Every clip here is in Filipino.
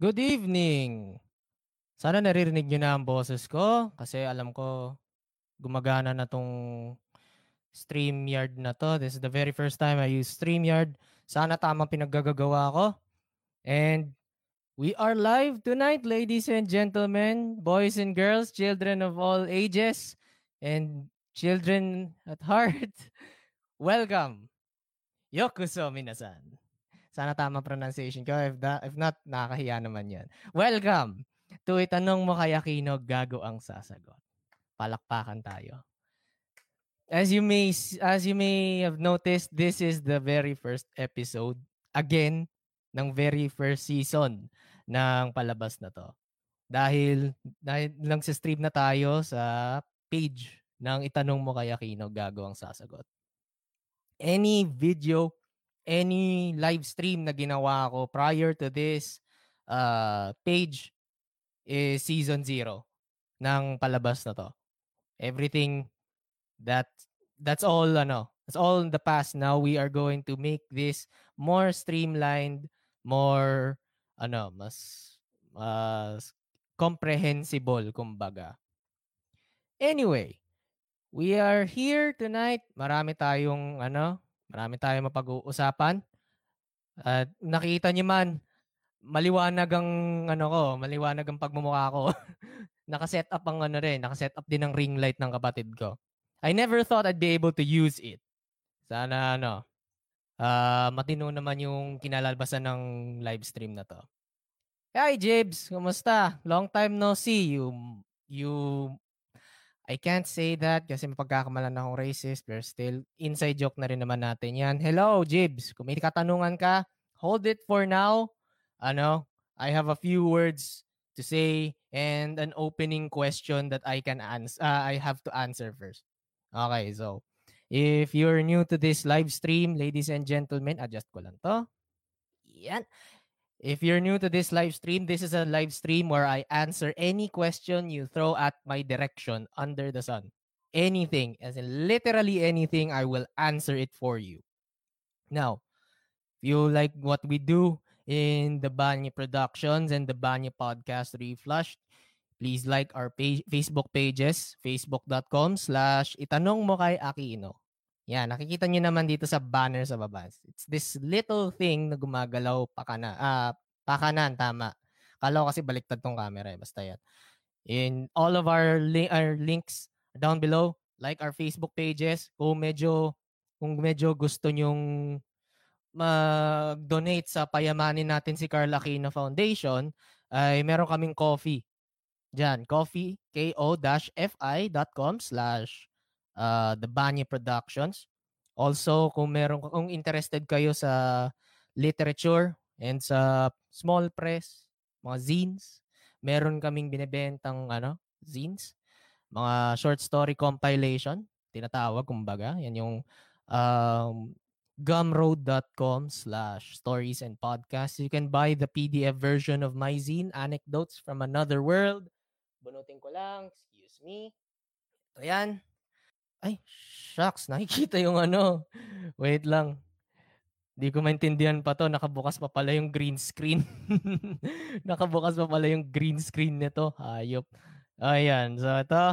Good evening! Sana naririnig niyo na ang boses ko kasi alam ko gumagana na 'tong StreamYard na 'to. This is the very first time I use StreamYard. Sana tamang pinaggagagawa ko. And we are live tonight, ladies and gentlemen, boys and girls, children of all ages, and children at heart. Welcome! Yokuso minasan. Sana tama pronunciation ko. If, da, if not, nakakahiya naman yan. Welcome to Itanong Mo Kay Aquino, Gago ang Sasagot. Palakpakan tayo. As you may as you may have noticed, this is the very first episode again ng very first season ng palabas na to. Dahil dahil lang sa stream na tayo sa page ng Itanong Mo Kay Aquino, Gago ang Sasagot. Any video any live stream na ginawa ko prior to this uh, page is season zero ng palabas na to. Everything that that's all ano, that's all in the past. Now we are going to make this more streamlined, more ano, mas mas comprehensible kumbaga. Anyway, we are here tonight. Marami tayong ano, Marami tayong mapag-uusapan. At nakita niyo man, maliwanag ang ano ko, maliwanag ang pagmumukha ko. naka-set up ang ano rin, naka-set up din ang ring light ng kapatid ko. I never thought I'd be able to use it. Sana ano, uh, matino naman yung kinalalbasan ng live stream na to. Hi Jibs, kumusta? Long time no see. You you I can't say that kasi mapagkakamalan akong racist but still inside joke na rin naman natin yan. Hello, Jibs. Kung may katanungan ka, hold it for now. Ano, I have a few words to say and an opening question that I can answer. Uh, I have to answer first. Okay, so if you're new to this live stream, ladies and gentlemen, adjust ko lang to. Yan. If you're new to this live stream, this is a live stream where I answer any question you throw at my direction under the sun. Anything, as in literally anything, I will answer it for you. Now, if you like what we do in the Banya Productions and the Banya Podcast Reflushed, please like our page, Facebook pages, facebook.com slash itanong mo kay Aquino. Yan, nakikita niyo naman dito sa banner sa baba. It's this little thing na gumagalaw pa kana, ah, pakanan, tama. Kala kasi baliktad tong camera eh, basta yan. In all of our, li- our links down below, like our Facebook pages, kung medyo, kung medyo gusto nyong mag-donate sa payamanin natin si Carla Aquino Foundation, ay meron kaming coffee. Diyan, coffee, ko-fi.com slash uh, The Banya Productions. Also, kung meron kung interested kayo sa literature and sa small press, mga zines, meron kaming binebentang ano, zines, mga short story compilation, tinatawag kumbaga. Yan yung um, gumroad.com slash stories and podcasts. You can buy the PDF version of my zine, Anecdotes from Another World. Bunutin ko lang, excuse me. Ito yan. Ay, shucks, nakikita yung ano. Wait lang. Hindi ko maintindihan pa to. Nakabukas pa pala yung green screen. Nakabukas pa pala yung green screen nito. Hayop. Ayan. So, ito.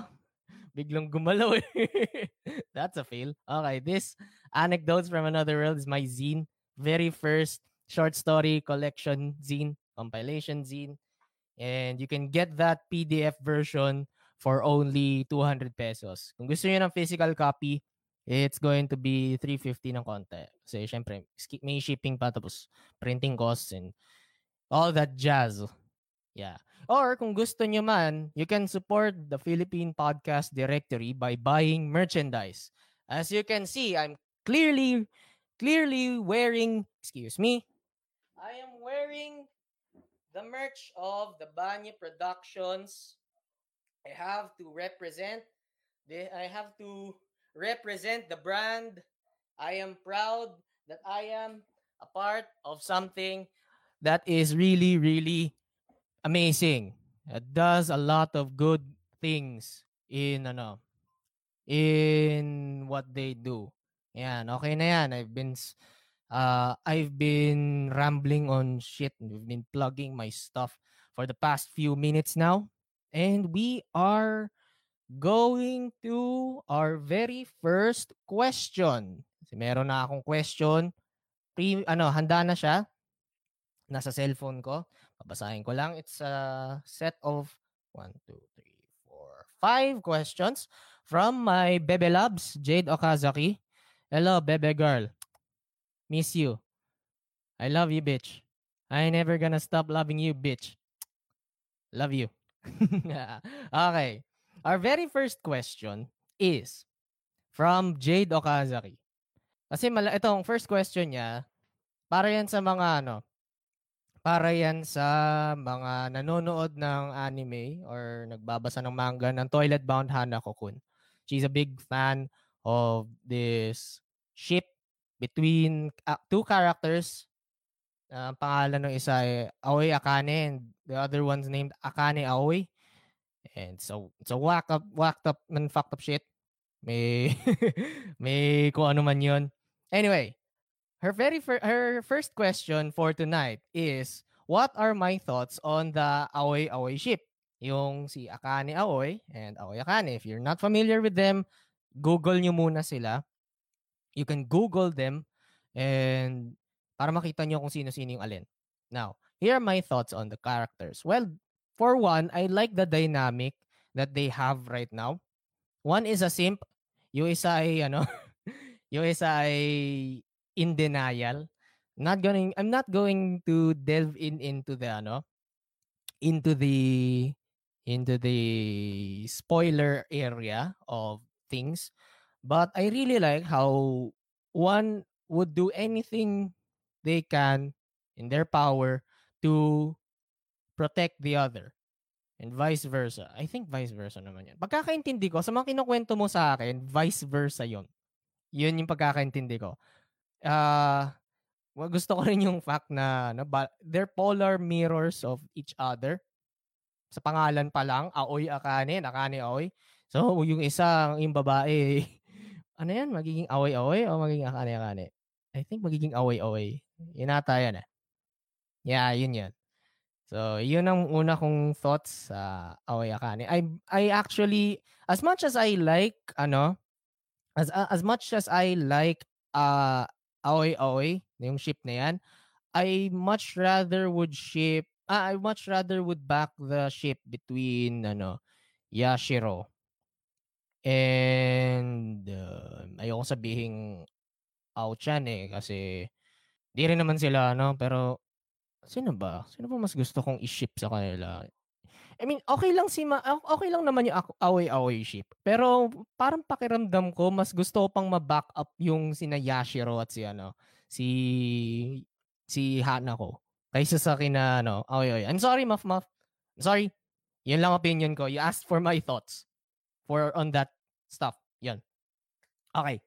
Biglang gumalaw eh. That's a fail. Okay, this Anecdotes from Another World is my zine. Very first short story collection zine, compilation zine. And you can get that PDF version for only 200 pesos. Kung gusto niyo ng physical copy, it's going to be 350 ng konti. Kasi syempre, may shipping pa tapos printing costs and all that jazz. Yeah. Or kung gusto niyo man, you can support the Philippine Podcast Directory by buying merchandise. As you can see, I'm clearly clearly wearing, excuse me, I am wearing the merch of the Banya Productions I have to represent the I have to represent the brand. I am proud that I am a part of something that is really really amazing. It does a lot of good things in ano in what they do. Yan, okay na yan. I've been Uh, I've been rambling on shit. We've been plugging my stuff for the past few minutes now. And we are going to our very first question. Kasi meron na akong question. Pre, ano, handa na siya. Nasa cellphone ko. Babasahin ko lang. It's a set of 1, 2, 3, 4, 5 questions from my Bebe Labs, Jade Okazaki. Hello, Bebe girl. Miss you. I love you, bitch. I never gonna stop loving you, bitch. Love you. okay. Our very first question is from Jade Okazaki. Kasi mala itong first question niya, para yan sa mga ano, para yan sa mga nanonood ng anime or nagbabasa ng manga ng Toilet Bound Hanako-kun. She's a big fan of this ship between uh, two characters. Uh, pangalan ng isa ay Aoi Akane and the other one's named Akane Aoi. And so, a whack up, whacked up, and fucked up shit. May, may kung ano man yun. Anyway, her very fir- her first question for tonight is, what are my thoughts on the Aoi Aoi ship? Yung si Akane Aoi and Aoi Akane. If you're not familiar with them, Google nyo muna sila. You can Google them and para makita nyo kung sino-sino yung alin. Now, here are my thoughts on the characters. Well, for one, I like the dynamic that they have right now. One is a simp, yung isa ay ano, yung isa ay in denial. Not going I'm not going to delve in into the ano into the into the spoiler area of things, but I really like how one would do anything they can in their power to protect the other. And vice versa. I think vice versa naman yan. Pagkakaintindi ko, sa mga kinukwento mo sa akin, vice versa yon Yun yung pagkakaintindi ko. Uh, gusto ko rin yung fact na no, they're polar mirrors of each other. Sa pangalan pa lang, Aoy Akane, Akane Aoy. So, yung isa, yung babae, ano yan? Magiging Aoy-Aoy o magiging Akane-Akane? I think magiging Aoy-Aoy. Yun ata yan eh. Yeah, yun yan. So, yun ang una kong thoughts sa uh, Aoi Akane. I I actually as much as I like ano as uh, as much as I like uh Aoi Aoi, yung ship na yan, I much rather would ship uh, I much rather would back the ship between ano Yashiro and uh, ayoko sabihin Aochan eh kasi di rin naman sila ano pero Sino ba? Sino ba mas gusto kong i-ship sa kanila? I mean, okay lang si Ma, okay lang naman yung away-away ship. Pero parang pakiramdam ko mas gusto ko pang ma-back up yung sina Yashiro at si ano, si si Hanako kaysa sa kina ano, away-away. I'm sorry, Muff Muff. I'm sorry. Yan lang opinion ko. You asked for my thoughts for on that stuff. Yan. Okay.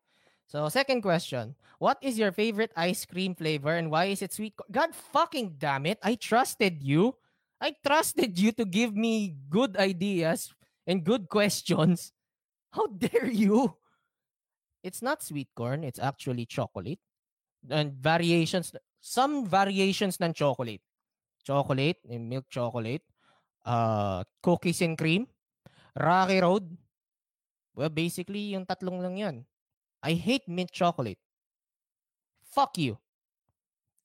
So, second question. What is your favorite ice cream flavor and why is it sweet? God fucking damn it. I trusted you. I trusted you to give me good ideas and good questions. How dare you? It's not sweet corn. It's actually chocolate. And variations, some variations ng chocolate. Chocolate, milk chocolate, uh, cookies and cream, Rocky Road. Well, basically, yung tatlong lang yan. I hate mint chocolate. Fuck you.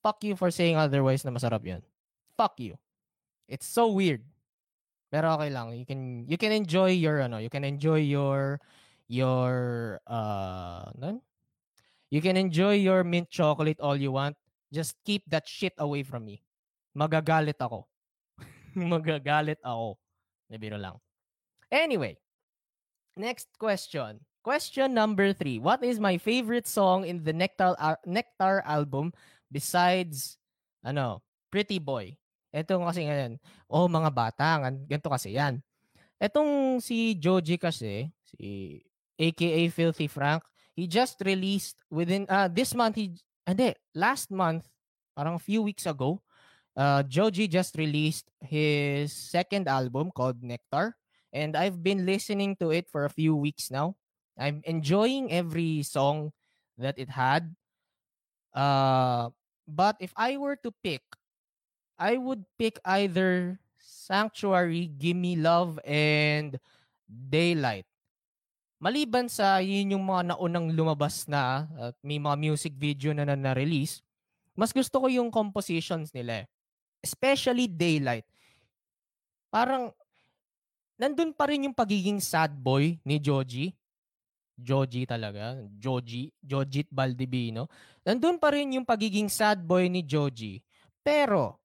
Fuck you for saying otherwise na masarap yan. Fuck you. It's so weird. Pero okay lang. You can you can enjoy your ano, you can enjoy your your uh nun? You can enjoy your mint chocolate all you want. Just keep that shit away from me. Magagalit ako. Magagalit ako. Nabiro lang. Anyway, next question. Question number three. What is my favorite song in the Nectar, uh, Nectar album besides, ano, Pretty Boy? Ito kasi ngayon, oh mga bata, ganito kasi yan. Etong si Joji kasi, si aka Filthy Frank, he just released within, uh, this month, he, hindi, last month, parang a few weeks ago, uh, Joji just released his second album called Nectar. And I've been listening to it for a few weeks now. I'm enjoying every song that it had. Uh, but if I were to pick, I would pick either Sanctuary, Gimme Love, and Daylight. Maliban sa yun yung mga naunang lumabas na at may mga music video na na-release, mas gusto ko yung compositions nila. Eh. Especially Daylight. Parang nandun pa rin yung pagiging sad boy ni Joji. Joji talaga. Joji. Jojit Baldivino. Nandun pa rin yung pagiging sad boy ni Joji. Pero,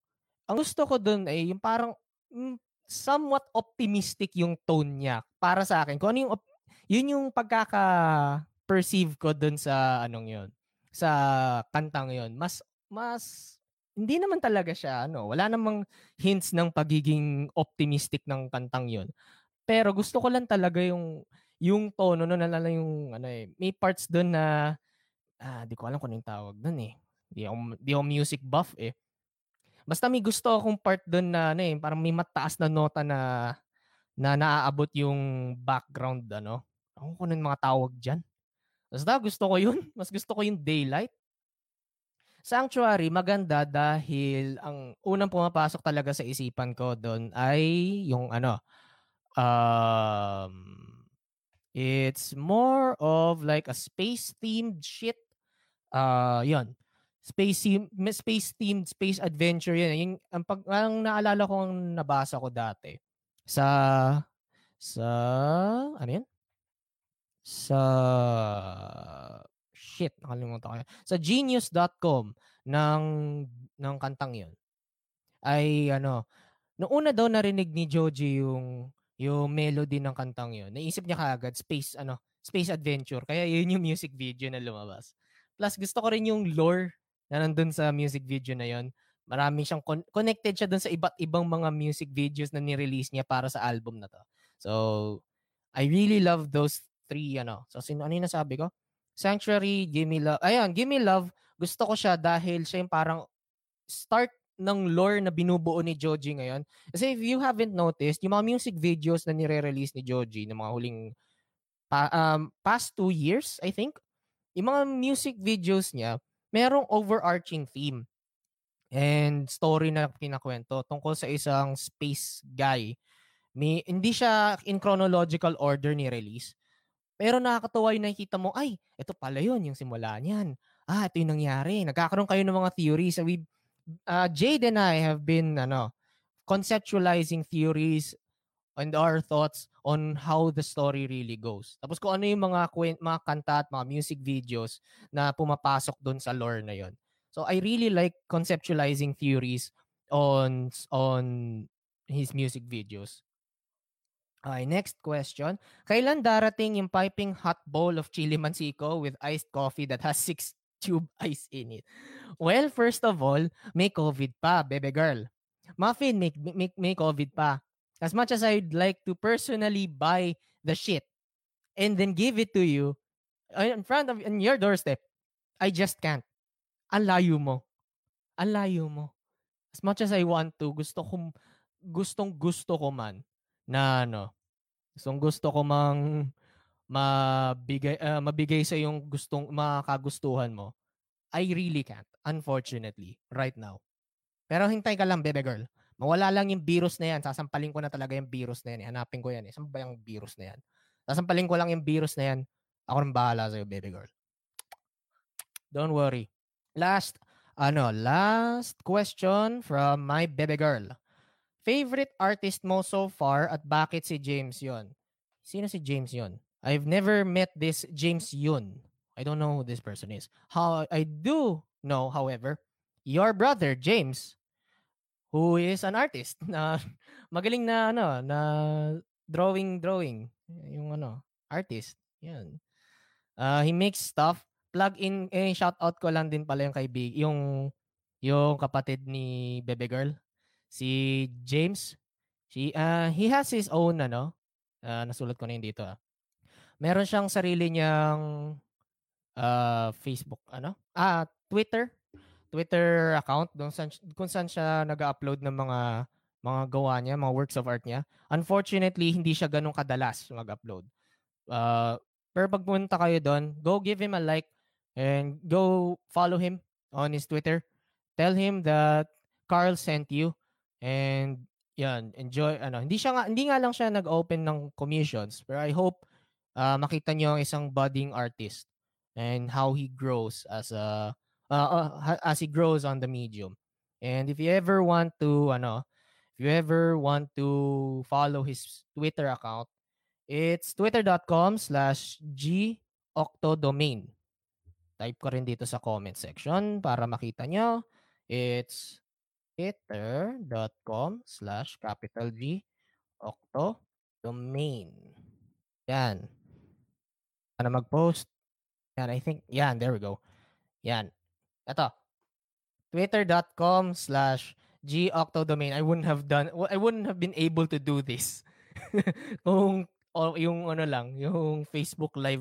ang gusto ko dun ay yung parang mm, somewhat optimistic yung tone niya para sa akin. Kung ano yung, yun yung pagkaka-perceive ko dun sa anong yun. Sa kantang yun. Mas, mas, hindi naman talaga siya, ano, wala namang hints ng pagiging optimistic ng kantang yun. Pero gusto ko lang talaga yung yung tono no nalala yung ano eh may parts doon na ah di ko alam kung anong tawag doon eh. Di ako, di ako music buff eh. Basta may gusto akong part doon na ano eh parang may mataas na nota na na naaabot yung background ano. Ako kung anong mga tawag diyan basta gusto ko yun. Mas gusto ko yung daylight. Sanctuary, maganda dahil ang unang pumapasok talaga sa isipan ko doon ay yung ano, um, It's more of like a space themed shit. Uh, yon Space space themed space adventure yan. Yung ang pag ang naalala ko ang nabasa ko dati sa sa ano yan? Sa shit, nakalimutan ko. Yan. Sa genius.com ng ng kantang 'yon. Ay ano, noong una daw narinig ni Joji yung yung melody ng kantang yun. Naisip niya kaagad, space, ano, space adventure. Kaya yun yung music video na lumabas. Plus, gusto ko rin yung lore na nandun sa music video na yun. Marami siyang, con- connected siya dun sa iba't ibang mga music videos na ni-release niya para sa album na to. So, I really love those three, ano. So, sino, ano yung nasabi ko? Sanctuary, Gimme Love. Ayun, Gimme Love. Gusto ko siya dahil siya yung parang start ng lore na binubuo ni Joji ngayon. Kasi if you haven't noticed, yung mga music videos na nire-release ni Joji ng mga huling pa, um, past two years, I think, yung mga music videos niya, merong overarching theme and story na kinakwento tungkol sa isang space guy. May, hindi siya in chronological order ni release. Pero nakakatawa yung nakikita mo, ay, ito pala yun, yung simula niyan. Ah, ito yung nangyari. Nagkakaroon kayo ng mga theories. We uh, Jade and I have been ano, conceptualizing theories and our thoughts on how the story really goes. Tapos kung ano yung mga mga kanta at mga music videos na pumapasok doon sa lore na yon. So I really like conceptualizing theories on on his music videos. Okay, next question. Kailan darating yung piping hot bowl of chili mansiko with iced coffee that has six tube ice in it. Well, first of all, may COVID pa, baby girl. Muffin, may, may, may COVID pa. As much as I'd like to personally buy the shit and then give it to you uh, in front of in your doorstep, I just can't. Ang layo mo. Ang layo mo. As much as I want to, gusto ko gustong gusto ko man na ano, gustong gusto ko mang mabigay uh, mabigay sa yung gustong makagustuhan mo, I really can't, unfortunately, right now. Pero hintay ka lang, baby girl. Mawala lang yung virus na yan. Sasampalin ko na talaga yung virus na yan. Hanapin ko yan. Eh. Saan ba yung virus na yan? Sasampalin ko lang yung virus na yan. Ako nang bahala sa'yo, baby girl. Don't worry. Last, ano, last question from my baby girl. Favorite artist mo so far at bakit si James yon? Sino si James yon? I've never met this James Yun. I don't know who this person is. How I do know, however, your brother James, who is an artist na magaling na ano na drawing drawing yung ano artist. Yan. Uh, he makes stuff. Plug in eh shout out ko lang din pala yung kaibig yung yung kapatid ni Bebe Girl si James. Si uh, he has his own ano uh, nasulat ko na yun dito ah meron siyang sarili niyang uh, Facebook, ano? Ah, Twitter. Twitter account doon saan, kung saan siya nag-upload ng mga mga gawa niya, mga works of art niya. Unfortunately, hindi siya ganun kadalas mag-upload. Uh, pero pag pumunta kayo doon, go give him a like and go follow him on his Twitter. Tell him that Carl sent you and yan, enjoy ano. Hindi siya nga hindi nga lang siya nag-open ng commissions, but I hope uh, makita niyo ang isang budding artist and how he grows as a uh, uh, as he grows on the medium. And if you ever want to ano, if you ever want to follow his Twitter account, it's twitter.com slash goctodomain. Type ko rin dito sa comment section para makita nyo. It's twitter.com slash capital G octo domain. Yan. Para mag-post. Yan, I think, yan, there we go. Yan. Ito. Twitter.com slash goctodomain. I wouldn't have done, I wouldn't have been able to do this kung o yung ano lang, yung Facebook Live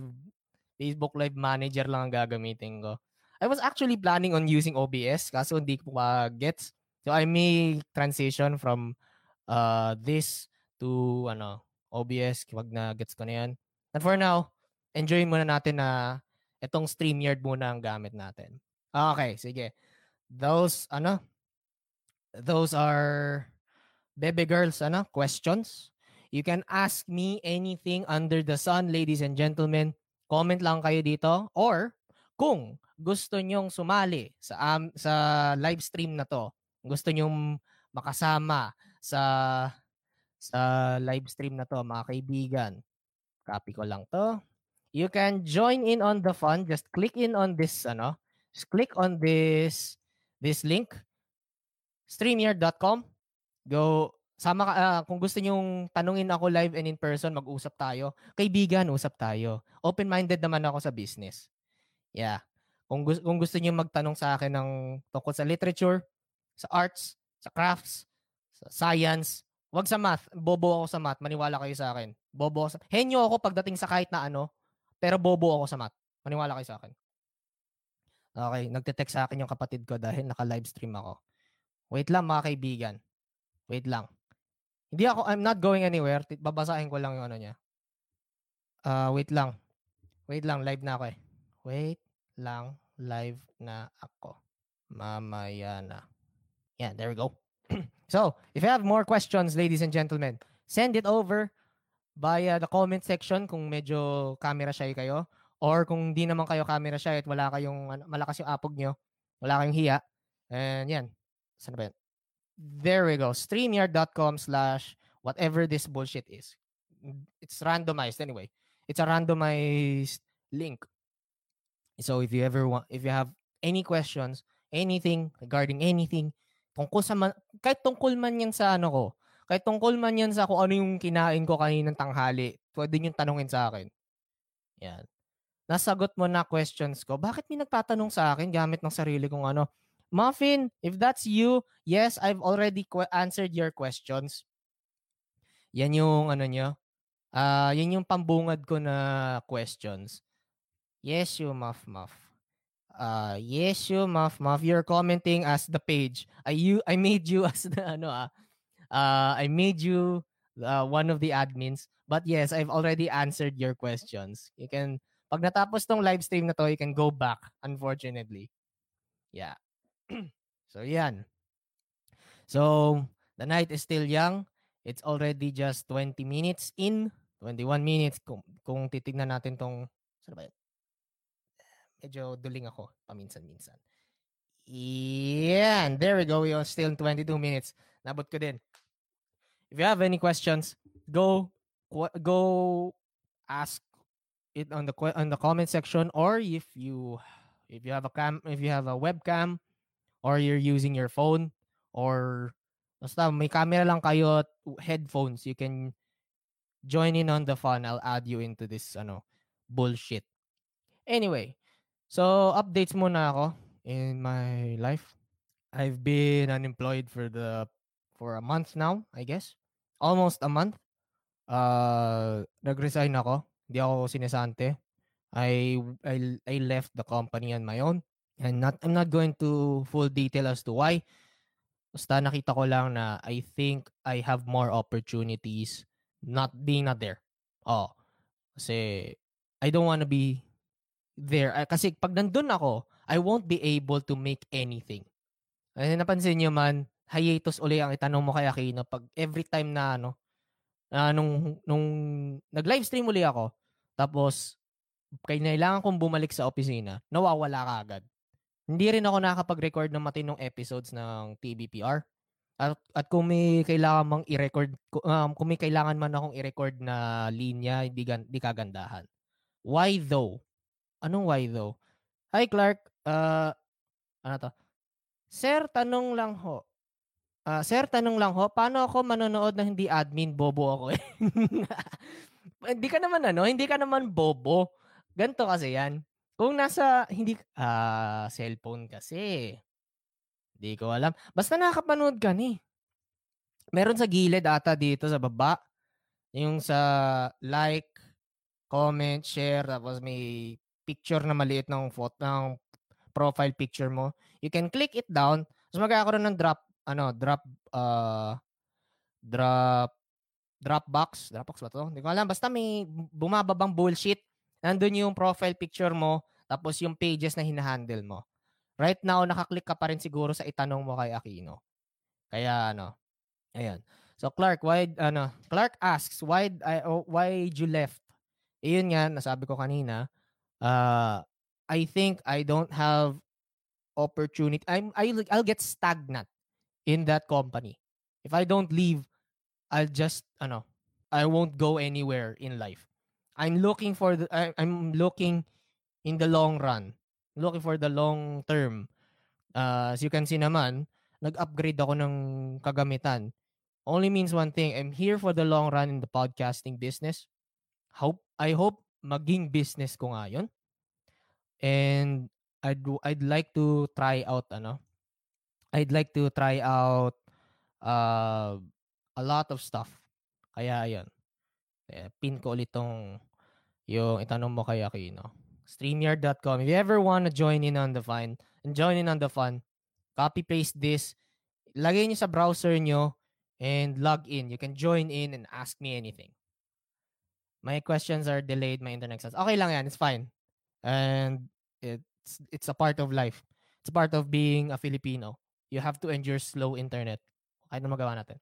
Facebook Live Manager lang ang gagamitin ko. I was actually planning on using OBS kaso hindi ko pa gets. So I may transition from uh this to ano OBS wag na gets ko na yan. And for now, enjoy muna natin na itong StreamYard muna ang gamit natin. Okay, sige. Those ano those are Bebe Girls ano questions. You can ask me anything under the sun, ladies and gentlemen. Comment lang kayo dito or kung gusto nyong sumali sa um, sa live stream na to, gusto nyong makasama sa sa live stream na to, mga kaibigan. Copy ko lang to. You can join in on the fun. Just click in on this ano. Just click on this this link streamyard.com. Go sama ka, uh, kung gusto niyo tanungin ako live and in person, mag-usap tayo. Kaibigan, usap tayo. Open-minded naman ako sa business. Yeah. Kung, gu- kung gusto niyo magtanong sa akin ng tungkol sa literature, sa arts, sa crafts, sa science, wag sa math. Bobo ako sa math. Maniwala kayo sa akin. Bobo ako sa... Henyo ako pagdating sa kahit na ano, pero bobo ako sa math. Maniwala kayo sa akin. Okay, nagte-text sa akin yung kapatid ko dahil naka-live stream ako. Wait lang mga kaibigan. Wait lang. Hindi ako, I'm not going anywhere. Babasahin ko lang yung ano niya. Uh, wait lang. Wait lang, live na ako eh. Wait lang, live na ako. Mamaya na. Yeah, there we go. so, if you have more questions, ladies and gentlemen, send it over via the comment section kung medyo camera shy kayo. Or kung di naman kayo camera shy at wala kayong, ano, malakas yung apog nyo, wala kayong hiya. And yan. Saan ba yan? there we go. StreamYard.com slash whatever this bullshit is. It's randomized anyway. It's a randomized link. So if you ever want, if you have any questions, anything regarding anything, tungkol sa man, kahit tungkol man yan sa ano ko, kahit tungkol man yan sa kung ano yung kinain ko kaninang tanghali, pwede nyo tanungin sa akin. Yan. Nasagot mo na questions ko. Bakit may nagtatanong sa akin gamit ng sarili kong ano? Muffin, if that's you, yes, I've already qu- answered your questions. Yan yung ano nyo. Uh, yan yung pambungad ko na questions. Yes, you, Muff Muff. Uh, yes, you, Muff Muff. You're commenting as the page. I you I made you as the ano ah. Uh, I made you uh, one of the admins. But yes, I've already answered your questions. You can pag natapos tong live stream na to, you can go back unfortunately. Yeah. so yan. So the night is still young. It's already just 20 minutes in. 21 minutes kung, kung titignan natin tong saan ba yan? Medyo duling ako paminsan-minsan. Yan. There we go. We are still in 22 minutes. Nabot ko din. If you have any questions, go go ask it on the on the comment section or if you if you have a cam if you have a webcam or you're using your phone or basta may camera lang kayo at headphones, you can join in on the fun. I'll add you into this ano bullshit. Anyway, so updates muna ako in my life. I've been unemployed for the for a month now, I guess. Almost a month. Uh nag-resign ako. Hindi ako sinesante. I I I left the company on my own. And not I'm not going to full detail as to why. Basta nakita ko lang na I think I have more opportunities not being not there. Oh. Kasi I don't want to be there. Kasi pag nandun ako, I won't be able to make anything. Ay, napansin niyo man, hiatus uli ang itanong mo kay Aquino pag every time na ano, uh, nung, nung nag-livestream uli ako, tapos kailangan kong bumalik sa opisina, nawawala ka agad. Hindi rin ako nakakapag-record ng matinong episodes ng TBPR. At, at kung may kailangan mang i-record, um, kung may kailangan man akong i-record na linya, hindi, hindi kagandahan. Why though? Anong why though? Hi Clark, uh, ano to? Sir, tanong lang ho. Uh, sir, tanong lang ho, paano ako manonood na hindi admin? Bobo ako eh. hindi ka naman ano, hindi ka naman bobo. Ganto kasi yan. Kung nasa, hindi, ah, uh, cellphone kasi. Hindi ko alam. Basta nakakapanood ka ni. Meron sa gilid ata dito sa baba. Yung sa like, comment, share, tapos may picture na maliit ng photo, ng profile picture mo. You can click it down. Tapos magkakaroon ng drop, ano, drop, uh, drop, Dropbox. Dropbox ba to? Hindi ko alam. Basta may bumababang bullshit. Nandun yung profile picture mo, tapos yung pages na hinahandle mo. Right now, nakaklik ka pa rin siguro sa itanong mo kay Aquino. Kaya ano, ayan. So Clark, why ano, Clark asks, why I oh, why you left? Iyon nga, nasabi ko kanina, uh, I think I don't have opportunity. I'm I I'll get stagnant in that company. If I don't leave, I'll just ano, I won't go anywhere in life. I'm looking for the I, I'm looking in the long run. Looking for the long term. Uh, as you can see naman, nag-upgrade ako ng kagamitan. Only means one thing. I'm here for the long run in the podcasting business. Hope I hope maging business ko nga 'yon. And I'd I'd like to try out ano. I'd like to try out uh a lot of stuff. Kaya ayun. Eh, pin ko ulit tong yung itanong mo kay Aquino. Streamyard.com. If you ever want to join in on the fun, and join in on the fun, copy paste this, lagay niyo sa browser niyo and log in. You can join in and ask me anything. My questions are delayed, my internet access. Okay lang yan, it's fine. And it's it's a part of life. It's a part of being a Filipino. You have to endure slow internet. Kahit na magawa natin.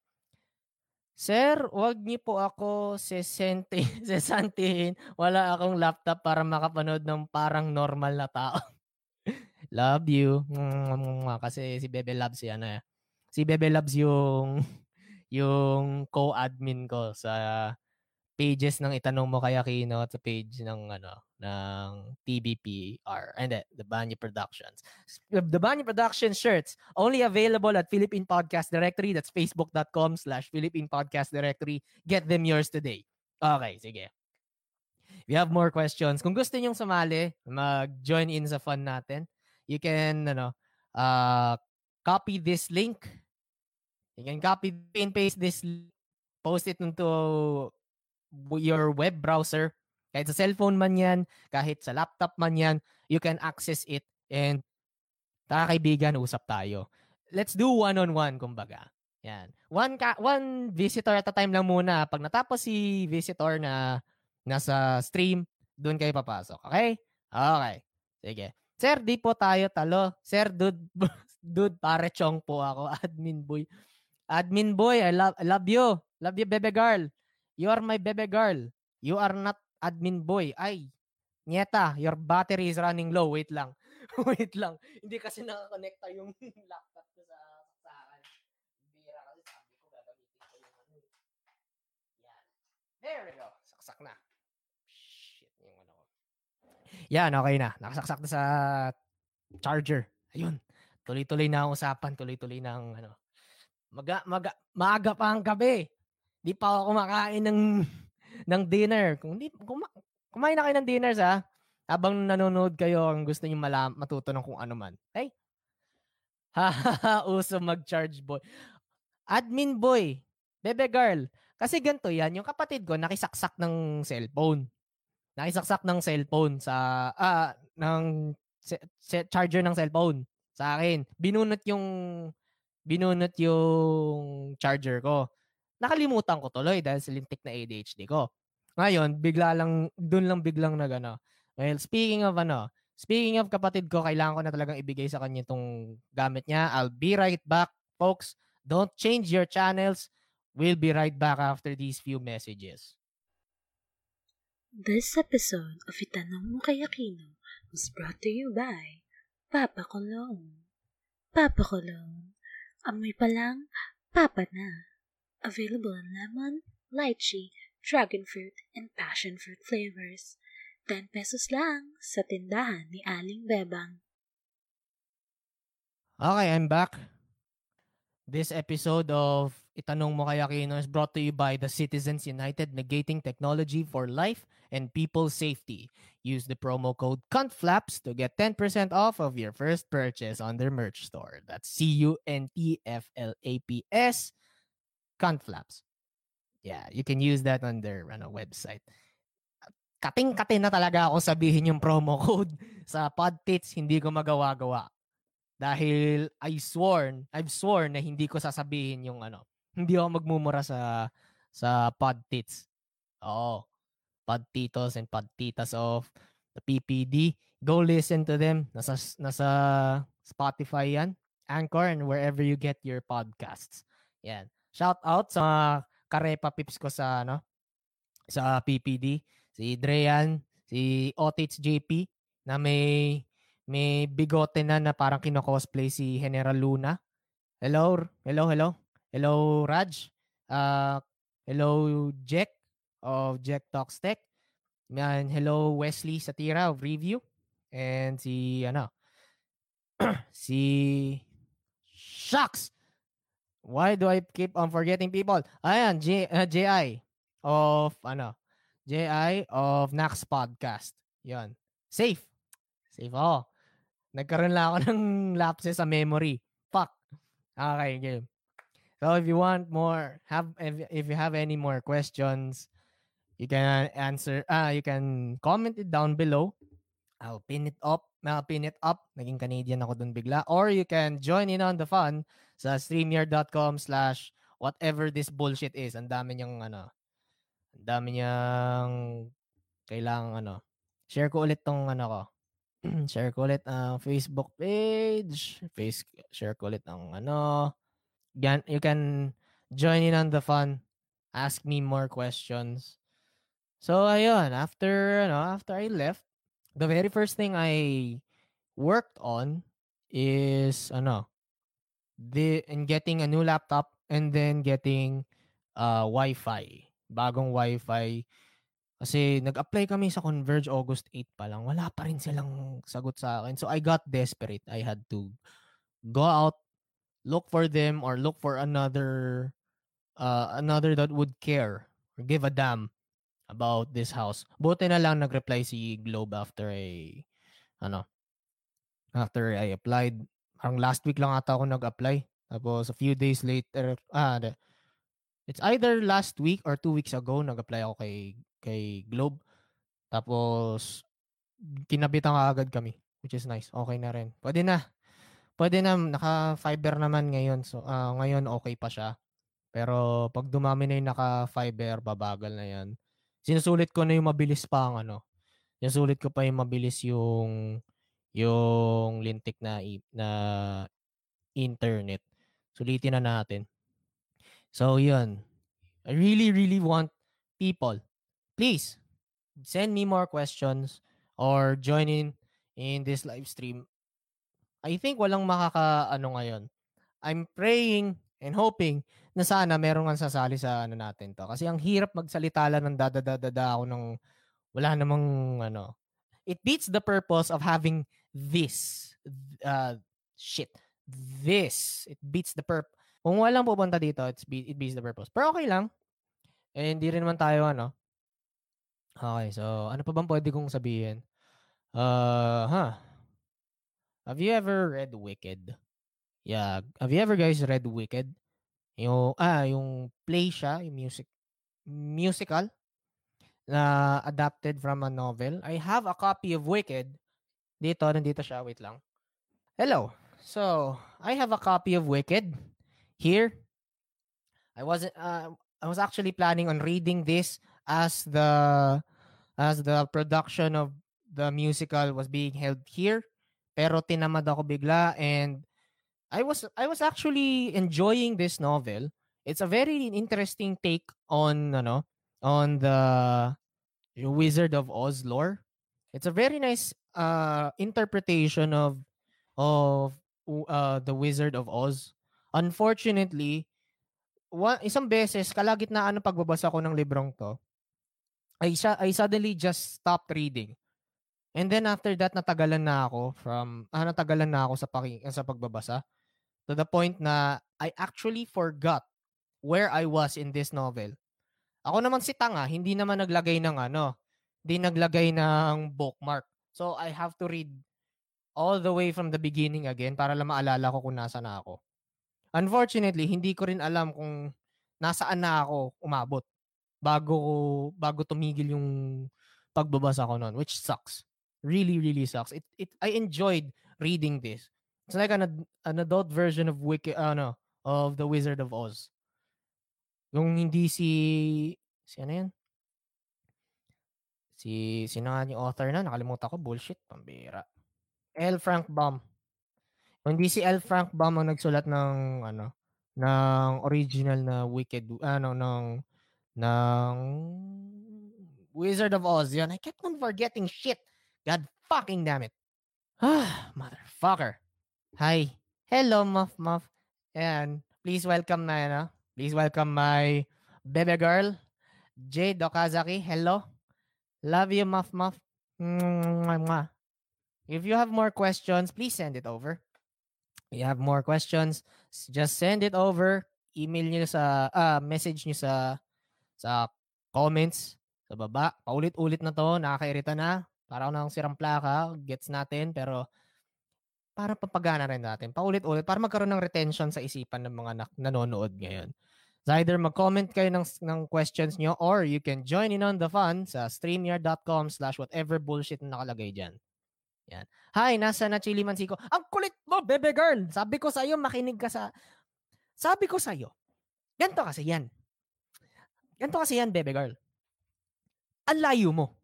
Sir, wag niyo po ako sesente, sesantihin. Wala akong laptop para makapanood ng parang normal na tao. Love you. Kasi si Bebe Loves yan eh. Si Bebe Loves yung yung co-admin ko sa pages ng itanong mo kay Aquino at sa page ng ano ng TBPR and the, the Banyo Productions. The Banyo Productions shirts only available at Philippine Podcast Directory. That's facebook.com slash Philippine Podcast Directory. Get them yours today. Okay, sige. We have more questions. Kung gusto niyo sumali, mag-join in sa fun natin, you can ano, uh, copy this link. You can copy and paste this post it into your web browser, kahit sa cellphone man yan, kahit sa laptop man yan, you can access it and kaibigan, usap tayo. Let's do one-on-one, kumbaga. Yan. One, ka, one visitor at a time lang muna. Pag natapos si visitor na nasa stream, doon kayo papasok. Okay? Okay. Sige. Sir, di po tayo talo. Sir, dude, dude, pare chong po ako. Admin boy. Admin boy, I love, I love you. Love you, bebe girl. You are my bebe girl. You are not admin boy. Ay, Nieta, your battery is running low. Wait lang. Wait lang. Hindi kasi nakakonekta yung laptop ko sa saksakan. Bira kasi sabi ko gagamitin ko yung ano. Yan. There we go. Saksak na. Shit, yung ano ko. Yan, okay na. Nakasaksak na sa charger. Ayun. Tuloy-tuloy na ang usapan. Tuloy-tuloy na ang ano. Maga, maga, maaga pa ang gabi. Di pa ako kumakain ng ng dinner. Kung di kuma, kumain na kayo ng dinner sa habang nanonood kayo ang gusto niyo malam, matuto ng kung ano man. Hey. Uso mag-charge boy. Admin boy. Bebe girl. Kasi ganito yan, yung kapatid ko nakisaksak ng cellphone. Nakisaksak ng cellphone sa ah ng se- charger ng cellphone sa akin. Binunot yung binunot yung charger ko nakalimutan ko tuloy dahil sa lintik na ADHD ko. Ngayon, bigla lang, dun lang biglang nag ano. Well, speaking of ano, Speaking of kapatid ko, kailangan ko na talagang ibigay sa kanya itong gamit niya. I'll be right back, folks. Don't change your channels. We'll be right back after these few messages. This episode of Itanong Mo Kay Aquino was brought to you by Papa Colong. Papa Colong. Amoy pa lang, papa na. Available in lemon, lychee, dragon fruit, and passion fruit flavors. 10 pesos lang sa tindahan ni Aling Bebang. Okay, I'm back. This episode of Itanong Mo Kay Aquino is brought to you by the Citizens United Negating Technology for Life and People's Safety. Use the promo code CUNTFLAPS to get 10% off of your first purchase on their merch store. That's C-U-N-T-F-L-A-P-S, CUNTFLAPS. Yeah, you can use that on their ano, website. Kating-kate na talaga ako sabihin yung promo code sa Podtits, hindi ko magawa-gawa. Dahil I sworn, I've sworn na hindi ko sasabihin yung ano, hindi ako magmumura sa sa Podtits. Oo. Podtitos and Podtitas of the PPD. Go listen to them. Nasa nasa Spotify yan, Anchor and wherever you get your podcasts. Yan. Shout out sa mga karepa pips ko sa ano sa PPD, si Dreyan, si Otits JP na may may bigote na na parang kino-cosplay si General Luna. Hello, hello, hello. Hello, Raj. Uh, hello, Jack of Jack Talks Tech. And hello, Wesley Satira of Review. And si, ano, si Shucks. Why do I keep on forgetting people? Ayan, J, uh, JI of, ano, JI of Nax Podcast. Yan. Safe. Safe ako. Nagkaroon lang ako ng lapses sa memory. Fuck. Okay, game. So if you want more, have if, if you have any more questions, you can answer. Uh, you can comment it down below. I'll pin it up. I'll pin it up. Naging Canadian ako dun bigla. Or you can join in on the fun sa streamyard.com slash whatever this bullshit is. Ang dami niyang ano. Ang dami niyang kailangan ano. Share ko ulit tong ano ko. share ko ulit ang Facebook page. Face, share ko ulit ang ano. Yan, you can join in on the fun. Ask me more questions. So ayun, after ano, after I left, the very first thing I worked on is ano, the in getting a new laptop and then getting uh Wi-Fi. Bagong Wi-Fi kasi nag-apply kami sa Converge August 8 pa lang. Wala pa rin silang sagot sa akin. So I got desperate. I had to go out, look for them or look for another uh, another that would care or give a damn about this house. Buti na lang nag-reply si Globe after I ano after I applied. Parang last week lang ata ako nag-apply. Tapos a few days later, ah, it's either last week or two weeks ago nag-apply ako kay kay Globe. Tapos, kinabitan ka agad kami, which is nice. Okay na rin. Pwede na. Pwede na, naka-fiber naman ngayon. So, uh, ngayon okay pa siya. Pero pag dumami na yung naka-fiber, babagal na yan. Sinusulit ko na yung mabilis pa ang ano. Sinusulit ko pa yung mabilis yung yung lintik na na internet. Sulitin na natin. So, yun. I really, really want people please send me more questions or join in in this live stream. I think walang makaka ano ngayon. I'm praying and hoping na sana meron kang sasali sa ano natin to. Kasi ang hirap magsalita lang ng dadadadada ako ng wala namang ano. It beats the purpose of having this uh, shit. This. It beats the purpose. Kung walang pupunta dito, it's be- it beats the purpose. Pero okay lang. Eh, hindi rin naman tayo ano, Okay, so ano pa bang pwede kong sabihin? Uh, huh. Have you ever read Wicked? Yeah, have you ever guys read Wicked? Yung ah, yung play siya, yung music musical na adapted from a novel. I have a copy of Wicked. Dito, nandito siya. Wait lang. Hello. So, I have a copy of Wicked here. I wasn't uh, I was actually planning on reading this as the as the production of the musical was being held here. Pero tinamad ako bigla and I was I was actually enjoying this novel. It's a very interesting take on ano on the Wizard of Oz lore. It's a very nice uh, interpretation of of uh, the Wizard of Oz. Unfortunately, one, isang beses kalagitnaan ng pagbabasa ko ng librong to, I, I suddenly just stopped reading. And then after that, natagalan na ako from, ah, natagalan na ako sa, paki, sa pagbabasa to the point na I actually forgot where I was in this novel. Ako naman si Tanga, hindi naman naglagay ng ano, hindi naglagay ng bookmark. So I have to read all the way from the beginning again para lang maalala ko kung nasa na ako. Unfortunately, hindi ko rin alam kung nasaan na ako umabot bago bago tumigil yung pagbabasa ko noon, which sucks. Really, really sucks. It, it, I enjoyed reading this. It's like an, an adult version of Wiki, ano, of The Wizard of Oz. Yung hindi si, si ano yan? Si, sino nga yung author na? Nakalimutan ko. Bullshit. Pambira. L. Frank Baum. Hindi si L. Frank Baum ang nagsulat ng ano ng original na Wicked ano ng ng Wizard of Oz. Yan. I kept on forgetting shit. God fucking damn it. Ah, motherfucker. Hi. Hello, Muff Muff. And please welcome na, ano? Please welcome my baby girl, Jade Okazaki. Hello. Love you, Muff Muff. If you have more questions, please send it over. If you have more questions, just send it over. Email nyo sa, uh, message nyo sa, sa comments sa baba. Paulit-ulit na to, nakakairita na. Para ako sirang plaka, gets natin, pero para papagana rin natin. Paulit-ulit, para magkaroon ng retention sa isipan ng mga na- nanonood ngayon. So either mag-comment kayo ng, ng questions nyo or you can join in on the fun sa streamyard.com slash whatever bullshit na nakalagay dyan. Yan. Hi, nasa na Chili Mansiko. Ang kulit mo, bebe girl. Sabi ko sa iyo, makinig ka sa... Sabi ko sa iyo, ganito kasi yan. Ganito kasi yan, bebe girl. Ang layo mo.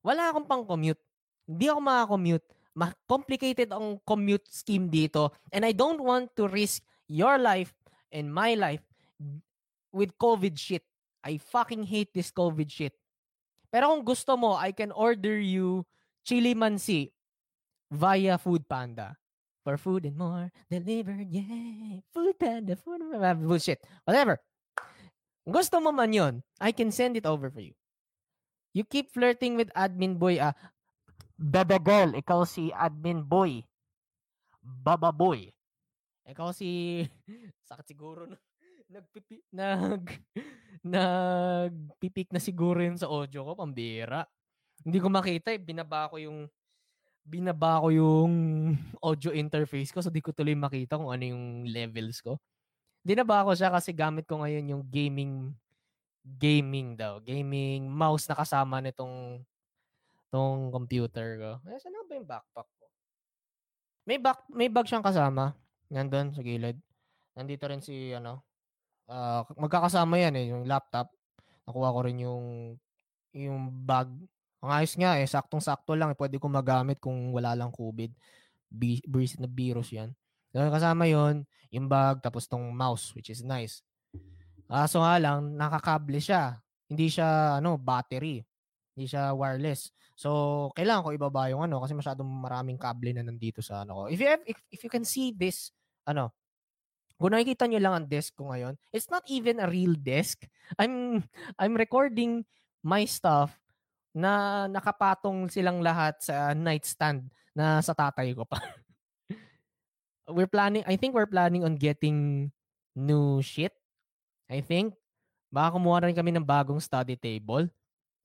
Wala akong pang commute. Hindi ako makakommute. Complicated ang commute scheme dito. And I don't want to risk your life and my life with COVID shit. I fucking hate this COVID shit. Pero kung gusto mo, I can order you chili mansi via Food Panda. For food and more delivered, yeah. Food Panda, food, bullshit. Whatever. Gusto mo man yon, I can send it over for you. You keep flirting with admin boy, ah. Baba girl, ikaw si admin boy. Baba boy. Ikaw si... Sakit siguro na. Nagpipi... Nag... Nagpipik na siguro yun sa audio ko. Pambira. Hindi ko makita eh. Binaba ko yung binaba ko yung audio interface ko so di ko tuloy makita kung ano yung levels ko. Dinaba ko siya kasi gamit ko ngayon yung gaming gaming daw. Gaming mouse na kasama nitong tong computer ko. Eh, saan ba yung backpack ko? May back may bag siyang kasama. Nandun sa gilid. Nandito rin si ano. Uh, magkakasama yan eh, yung laptop. Nakuha ko rin yung yung bag ang ayos nga eh, saktong-sakto lang. Eh, pwede ko magamit kung wala lang COVID. Breeze na virus yan. So, kasama yon yung bag, tapos tong mouse, which is nice. Kaso nga lang, nakakable siya. Hindi siya, ano, battery. Hindi siya wireless. So, kailangan ko ibaba yung ano, kasi masyadong maraming kable na nandito sa ano ko. If you, have, if, if you can see this, ano, kung nakikita nyo lang ang desk ko ngayon, it's not even a real desk. I'm, I'm recording my stuff na nakapatong silang lahat sa nightstand na sa tatay ko pa. we're planning, I think we're planning on getting new shit. I think. Baka kumuha rin kami ng bagong study table.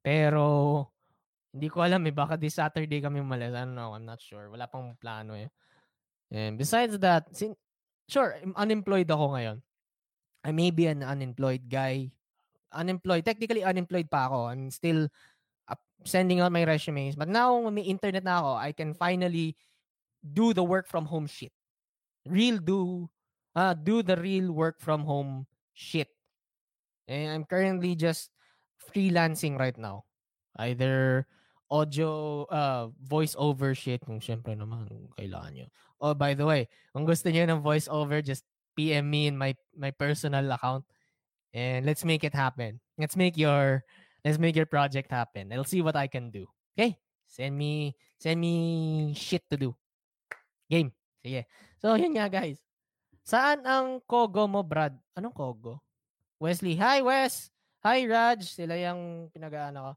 Pero, hindi ko alam eh. Baka this Saturday kami umalis. I don't know. I'm not sure. Wala pang plano eh. And besides that, sin- sure, unemployed ako ngayon. I may be an unemployed guy. Unemployed. Technically, unemployed pa ako. I'm still sending out my resumes. But now, may internet na ako, I can finally do the work from home shit. Real do, uh, do the real work from home shit. And I'm currently just freelancing right now. Either audio, uh, voice over shit, kung syempre naman, kailangan nyo. Oh, by the way, kung gusto niyo ng voice over, just PM me in my my personal account and let's make it happen. Let's make your let's make your project happen. I'll see what I can do. Okay? Send me send me shit to do. Game. Sige. So, yun nga guys. Saan ang Kogo mo, Brad? Anong Kogo? Wesley. Hi, Wes! Hi, Raj. Sila yung pinag-aano ko.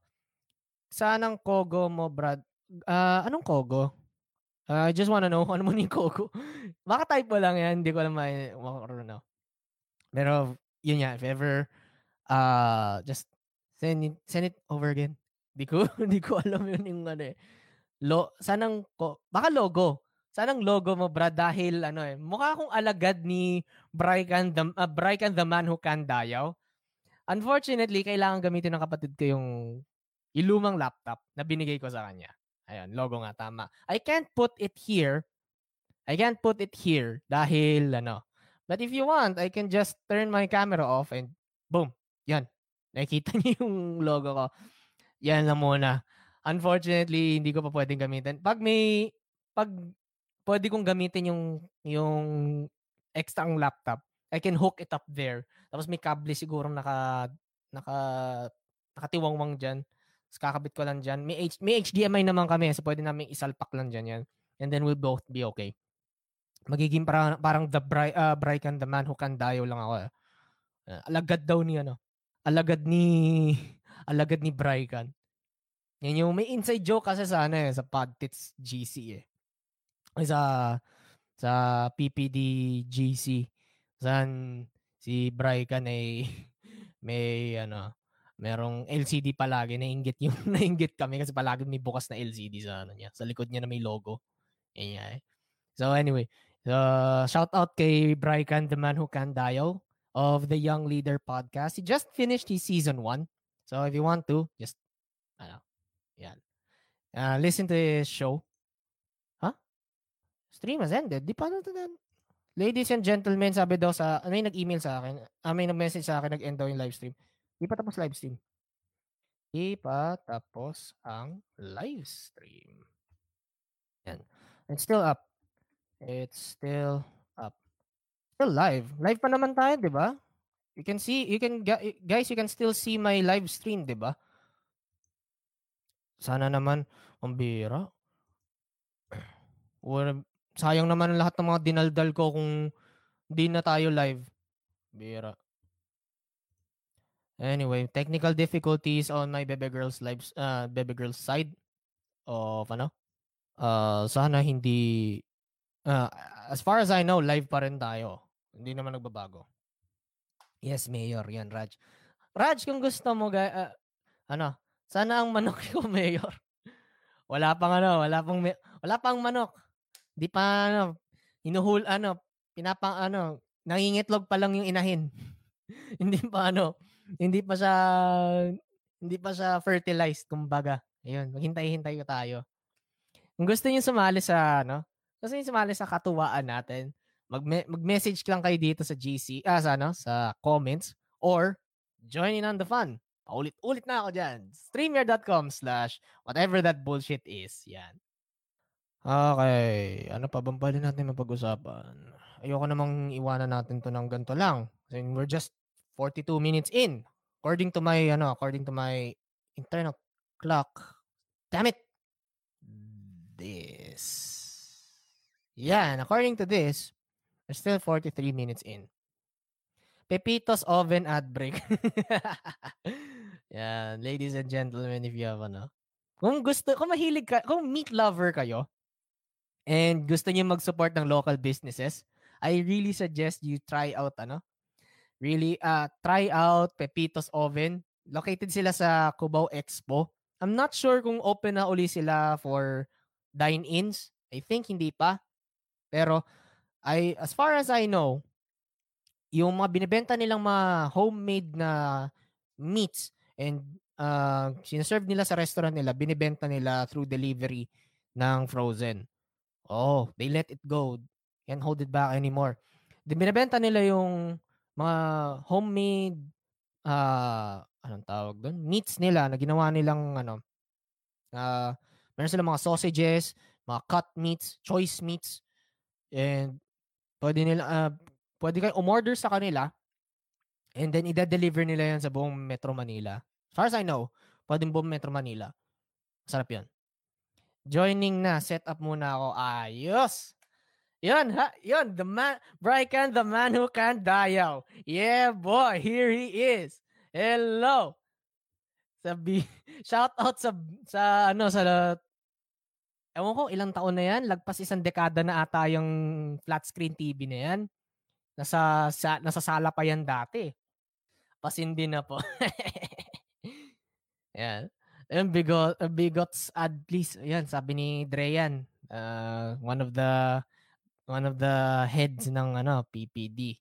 Saan ang Kogo mo, Brad? Uh, anong Kogo? Uh, I just wanna know ano mo yung Kogo. Baka type mo lang yan. Hindi ko alam may makaroon Pero, yun nga. If ever, uh, just send it, send it over again. Hindi ko, hindi ko alam yun yung ano eh. Lo, sanang, ko, baka logo. Sanang logo mo, Brad, dahil ano eh, mukha akong alagad ni Brycan the, uh, Brycan the man who can dayaw. Unfortunately, kailangan gamitin ng kapatid ko yung, yung lumang laptop na binigay ko sa kanya. Ayun, logo nga, tama. I can't put it here. I can't put it here dahil ano. But if you want, I can just turn my camera off and boom, yan. Nakikita niyo yung logo ko. Yan lang muna. Unfortunately, hindi ko pa pwedeng gamitin. Pag may, pag pwede kong gamitin yung yung extra ang laptop. I can hook it up there. Tapos may kable siguro naka naka nakatiwangwang diyan. Tapos kakabit ko lang diyan. May H, may HDMI naman kami, so pwede namin isalpak lang diyan yan. And then we'll both be okay. Magiging parang parang the Bry uh, Brycan the man who can dayo lang ako. Uh, alagad daw ni ano. Alagad ni alagad ni Brycan. Yan yung may inside joke kasi sa ano eh, sa Podtits GC eh sa sa PPD GC saan si Brycan ay may ano merong LCD palagi nainggit yung nainggit kami kasi palagi may bukas na LCD sa ano niya sa likod niya na may logo yeah. so anyway so shout out kay Brycan the man who can dial of the Young Leader podcast he just finished his season 1 so if you want to just ano yan uh, listen to his show Stream has ended. Di pa na. Ladies and gentlemen, sabi daw sa, may nag-email sa akin, ah, may nag-message sa akin, nag-end daw yung live stream. Di pa tapos live stream. Di pa tapos ang live stream. Yan. It's still up. It's still up. Still live. Live pa naman tayo, di ba? You can see, you can, guys, you can still see my live stream, di ba? Sana naman, ang bira. sayang naman lahat ng mga dinaldal ko kung di na tayo live. Bira. Anyway, technical difficulties on my Bebe Girls live uh, Bebe Girls side of ano? Uh, sana hindi uh, as far as I know, live pa rin tayo. Hindi naman nagbabago. Yes, Mayor. Yan, Raj. Raj, kung gusto mo, guy, uh, ano, sana ang manok ko, Mayor. Wala pang ano, wala pang, wala pang manok. Di pa ano, hinuhul ano, pinapang ano, nangingitlog pa lang yung inahin. hindi pa ano, hindi pa siya hindi pa siya fertilized kumbaga. Ayun, maghintay-hintay ko tayo. Kung gusto niyo sumali sa ano, gusto niyo sumali sa katuwaan natin, mag mag-message lang kayo dito sa GC, ah, sa ano, sa comments or join in on the fun. Paulit-ulit na ako dyan. Streamyard.com slash whatever that bullshit is. Yan. Okay. Ano pa bang pwede natin mapag-usapan? Ayoko namang iwanan natin to ng ganito lang. Kasi we're just 42 minutes in. According to my, ano, according to my internal clock. Damn it! This. Yan. According to this, we're still 43 minutes in. Pepito's oven ad break. Yan. Ladies and gentlemen, if you have ano. Kung gusto, kung mahilig ka, kung meat lover kayo, and gusto niyo mag-support ng local businesses, I really suggest you try out ano. Really uh try out Pepito's Oven. Located sila sa Cubao Expo. I'm not sure kung open na uli sila for dine-ins. I think hindi pa. Pero I as far as I know, yung mga binebenta nilang mga homemade na meats and uh, sinaserve nila sa restaurant nila, binebenta nila through delivery ng frozen. Oh, they let it go. Can't hold it back anymore. Di binebenta nila yung mga homemade uh, anong tawag doon? Meats nila na ginawa nilang ano Uh, meron silang mga sausages, mga cut meats, choice meats, and pwede nila, uh, pwede kayo umorder sa kanila, and then i-deliver nila yan sa buong Metro Manila. As far as I know, pwedeng buong Metro Manila. Sarap yan. Joining na, set up muna ako. Ayos! Yun, ha? Yun, the man, Brycan, the man who can dayaw. Yeah, boy, here he is. Hello. Sabi, shout out sa, sa, ano, sa, ewan ko, ilang taon na yan? Lagpas isang dekada na ata yung flat screen TV na yan. Nasa, sa, nasa sala pa yan dati. Pasindi na po. yan. Yung bigot, bigots at least, yan, sabi ni Dreyan, uh, one of the one of the heads ng ano PPD,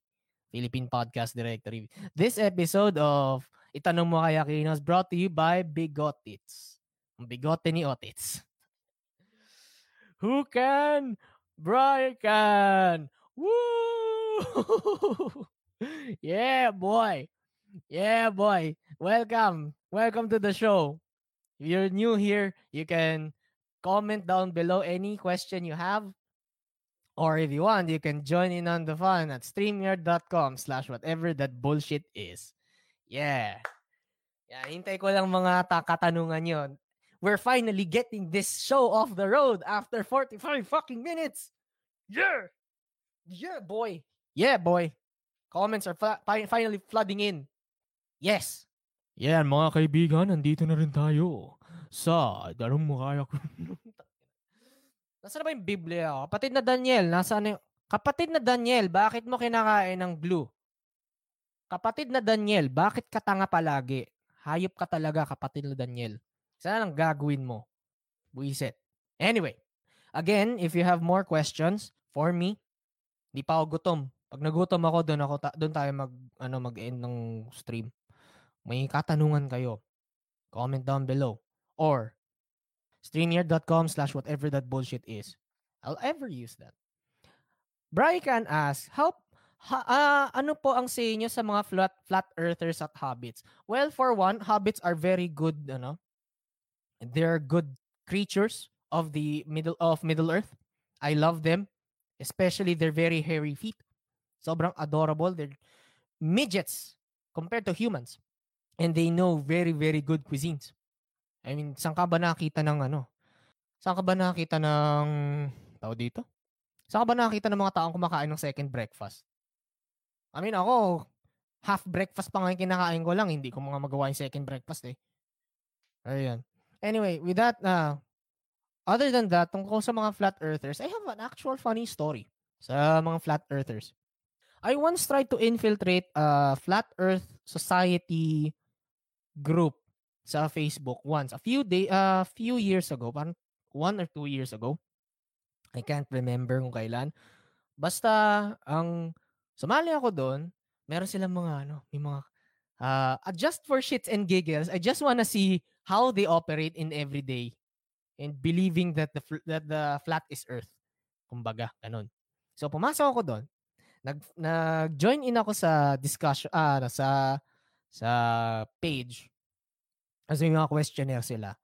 Philippine Podcast Directory. This episode of Itanong mo kay Aquino is brought to you by Bigotits. Ang bigote ni Otits. Who can? Brian can. Woo! yeah, boy. Yeah, boy. Welcome. Welcome to the show. If you're new here, you can comment down below any question you have Or if you want, you can join in on the fun at streamyard.com slash whatever that bullshit is. Yeah. Yeah, hintay ko lang mga ta- katanungan yon. We're finally getting this show off the road after 45 fucking minutes. Yeah. Yeah, boy. Yeah, boy. Comments are fa- finally flooding in. Yes. Yeah, mga kaibigan, nandito na rin tayo sa Darong Mukaya Nasaan ba yung Biblia? Kapatid na Daniel, nasaan yung... Kapatid na Daniel, bakit mo kinakain ng blue? Kapatid na Daniel, bakit ka tanga palagi? Hayop ka talaga, kapatid na Daniel. Sana lang gagawin mo. Buisit. Anyway, again, if you have more questions for me, di pa ako gutom. Pag nagutom ako, doon ako ta- doon tayo mag ano mag-end ng stream. May katanungan kayo. Comment down below. Or StreamYard.com slash whatever that bullshit is. I'll ever use that. Brian asks, how, ha, uh, ano po ang say niyo sa mga flat, flat earthers at hobbits? Well, for one, hobbits are very good, ano? They're good creatures of the middle of Middle Earth. I love them, especially their very hairy feet. Sobrang adorable. They're midgets compared to humans. And they know very, very good cuisines. I mean, saan ka ba nakita ng ano? Saan ka ba nakita ng tao dito? Saan ka ba nakita ng mga taong kumakain ng second breakfast? I mean, ako, half breakfast pa nga yung kinakain ko lang. Hindi ko mga magawa yung second breakfast eh. Ayan. Anyway, with that, uh, other than that, tungkol sa mga flat earthers, I have an actual funny story sa mga flat earthers. I once tried to infiltrate a flat earth society group sa Facebook once a few day a uh, few years ago, parang one or two years ago. I can't remember kung kailan. Basta ang sumali ako doon, meron silang mga ano, may mga uh, just for shits and giggles, I just wanna see how they operate in everyday and believing that the that the flat is earth. Kumbaga, ganun. So pumasok ako doon. Nag nag-join in ako sa discussion ah uh, sa sa page kasi yung mga questionnaire sila.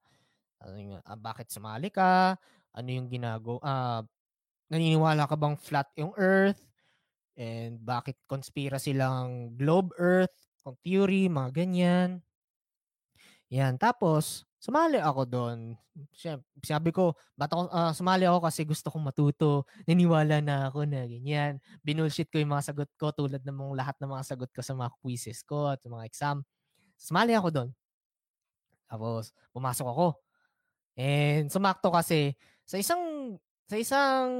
Ano yung, ah, bakit sumali ka? Ano yung ginago? Ah, naniniwala ka bang flat yung Earth? And bakit conspiracy lang globe Earth? Kung theory, mga ganyan. Yan. Tapos, sumali ako doon. Sabi ko, ba't ako, uh, sumali ako kasi gusto kong matuto. Naniwala na ako na ganyan. Binulshit ko yung mga sagot ko tulad ng mga lahat ng mga sagot ko sa mga quizzes ko at mga exam. Sumali ako doon. Tapos, pumasok ako. And sumakto kasi sa isang sa isang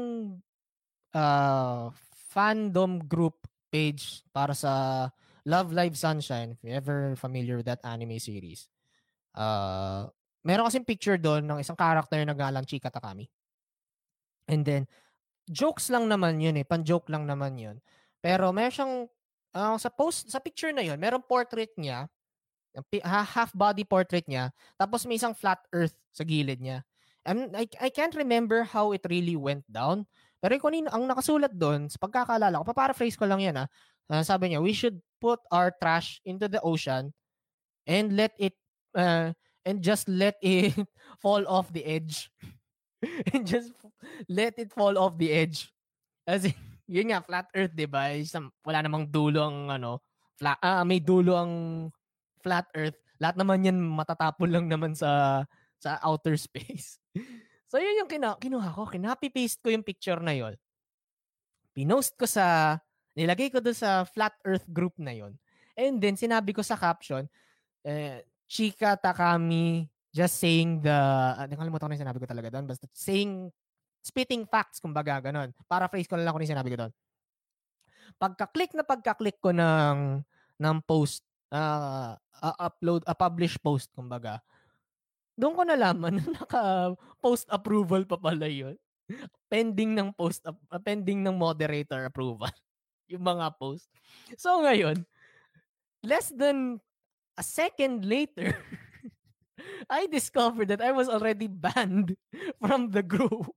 uh, fandom group page para sa Love Live Sunshine, if you're ever familiar with that anime series. Uh, meron kasing picture doon ng isang character na galang Chika Takami. And then, jokes lang naman yun eh. Pan-joke lang naman yun. Pero meron siyang, uh, sa post, sa picture na yun, meron portrait niya half body portrait niya, tapos may isang flat earth sa gilid niya. And I, I can't remember how it really went down. Pero kung ano ang nakasulat doon, sa pagkakaalala ko, paraphrase ko lang yan ah. Uh, sabi niya, we should put our trash into the ocean and let it uh, and just let it fall off the edge. and just let it fall off the edge. As in, yun nga, flat earth, di ba? Wala namang dulo ang, ano, flat, ah, may dulo ang flat earth. Lahat naman yan matatapon lang naman sa sa outer space. so, yun yung kina, kinuha ko. Kinapi-paste ko yung picture na yon. Pinost ko sa, nilagay ko doon sa flat earth group na yon. And then, sinabi ko sa caption, eh, Chika Takami just saying the, uh, nakalimutan ko na sinabi ko talaga doon, basta saying, spitting facts, kumbaga, ganun. Paraphrase ko lang kung sinabi ko doon. Pagka-click na pagka-click ko ng, ng post, uh, uh, upload, a uh, publish post, kumbaga, doon ko nalaman na naka-post approval pa pala yun. pending ng post, uh, pending ng moderator approval. yung mga post. So ngayon, less than a second later, I discovered that I was already banned from the group.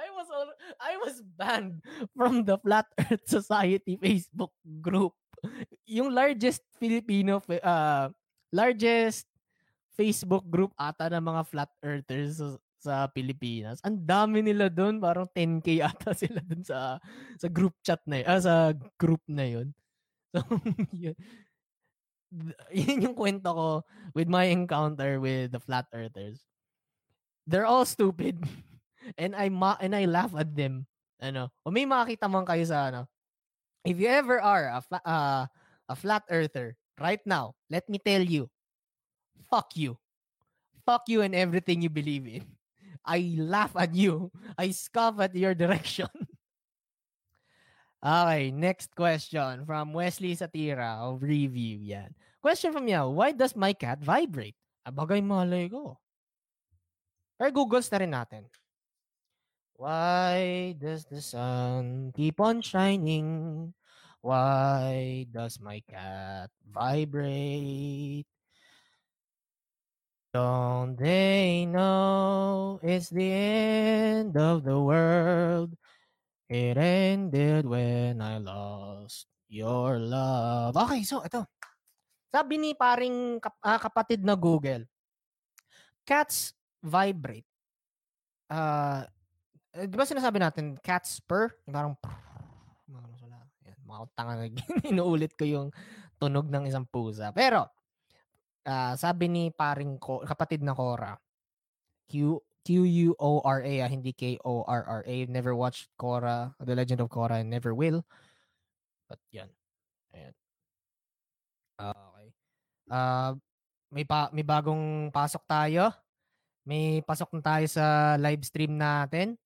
I was al- I was banned from the Flat Earth Society Facebook group. Yung largest Filipino uh largest Facebook group ata ng mga flat earthers sa, sa Pilipinas. Ang dami nila doon, parang 10k ata sila doon sa sa group chat na yun, ah, sa group na yun. So, yun yung kwento ko with my encounter with the flat earthers. They're all stupid. and I ma- and I laugh at them. Ano, o may makita man kayo sa ano. If you ever are a fla- uh, a flat earther right now, let me tell you. Fuck you. Fuck you and everything you believe in. I laugh at you. I scoff at your direction. Okay, next question from Wesley Satira of Review. Yan. Question from you, why does my cat vibrate? Ah, Abagay malay ko. Pero Googles na rin natin. Why does the sun keep on shining? Why does my cat vibrate? Don't they know it's the end of the world? It ended when I lost your love. Okay, so ito. Sabi ni paring kap, uh, kapatid na Google, cats vibrate. Uh, di ba sinasabi natin, cats purr? Parang mga tanga na inuulit ko yung tunog ng isang pusa. Pero, uh, sabi ni paring ko, kapatid na Cora, Q, Q-U-O-R-A, ah, hindi K-O-R-R-A. Never watched Korra, The Legend of Korra, and never will. But yan. Ayan. Uh, okay. Uh, may, pa, may bagong pasok tayo. May pasok na tayo sa live stream natin.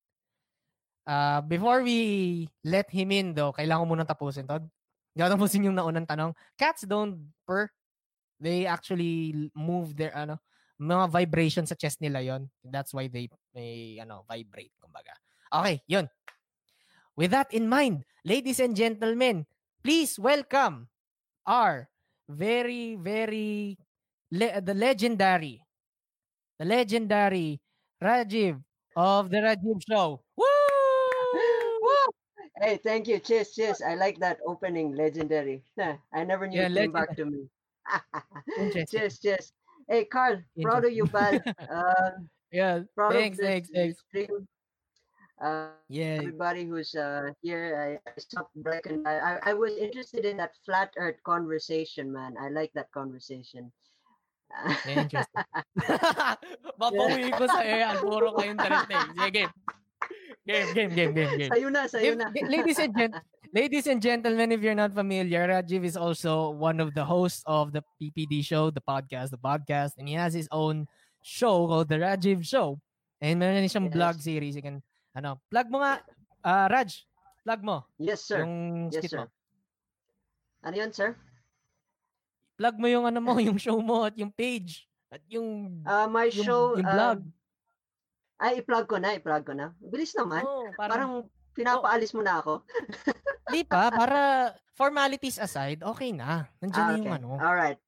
Uh, before we let him in though, kailangan ko muna tapusin to. Hindi ako tapusin yung naunang tanong. Cats don't purr. They actually move their, ano, mga vibration sa chest nila yon. That's why they may ano vibrate kumbaga. Okay, yun. With that in mind, ladies and gentlemen, please welcome our very very le- the legendary the legendary Rajiv of the Rajiv show. Woo! Hey, thank you. Cheers, cheers. I like that opening, legendary. I never knew yeah, it came back to me. cheers, cheers. Hey, Carl, proud of you, pal. Um, yeah, proud thanks, of this, thanks, thanks. Uh, yeah. Everybody who's uh, here, I, I stopped breaking. I, I was interested in that flat Earth conversation, man. I like that conversation. Interesting. Babawi ko sa iyo. Puro kayong talente. Sige. Game, game, game, game, game. Sayo na, sayo na. Ladies and gentlemen, Ladies and gentlemen, if you're not familiar, Rajiv is also one of the hosts of the PPD show, the podcast, the podcast, and he has his own show called The Rajiv Show. And meron din siyang yes. blog series. You can, ano, plug mo nga, uh, Raj, plug mo. Yes, sir. Yung yes, sir. mo. Ano yun, sir? Plug mo yung ano mo, yung show mo at yung page. At yung, uh, my yung, show, yung blog. Uh, ay, i-plug ko na, i-plug ko na. Bilis naman. Oh, parang, parang pinapaalis mo na ako. Di pa, para formalities aside, okay na. Nandiyan ah, okay. na yung ano. All right.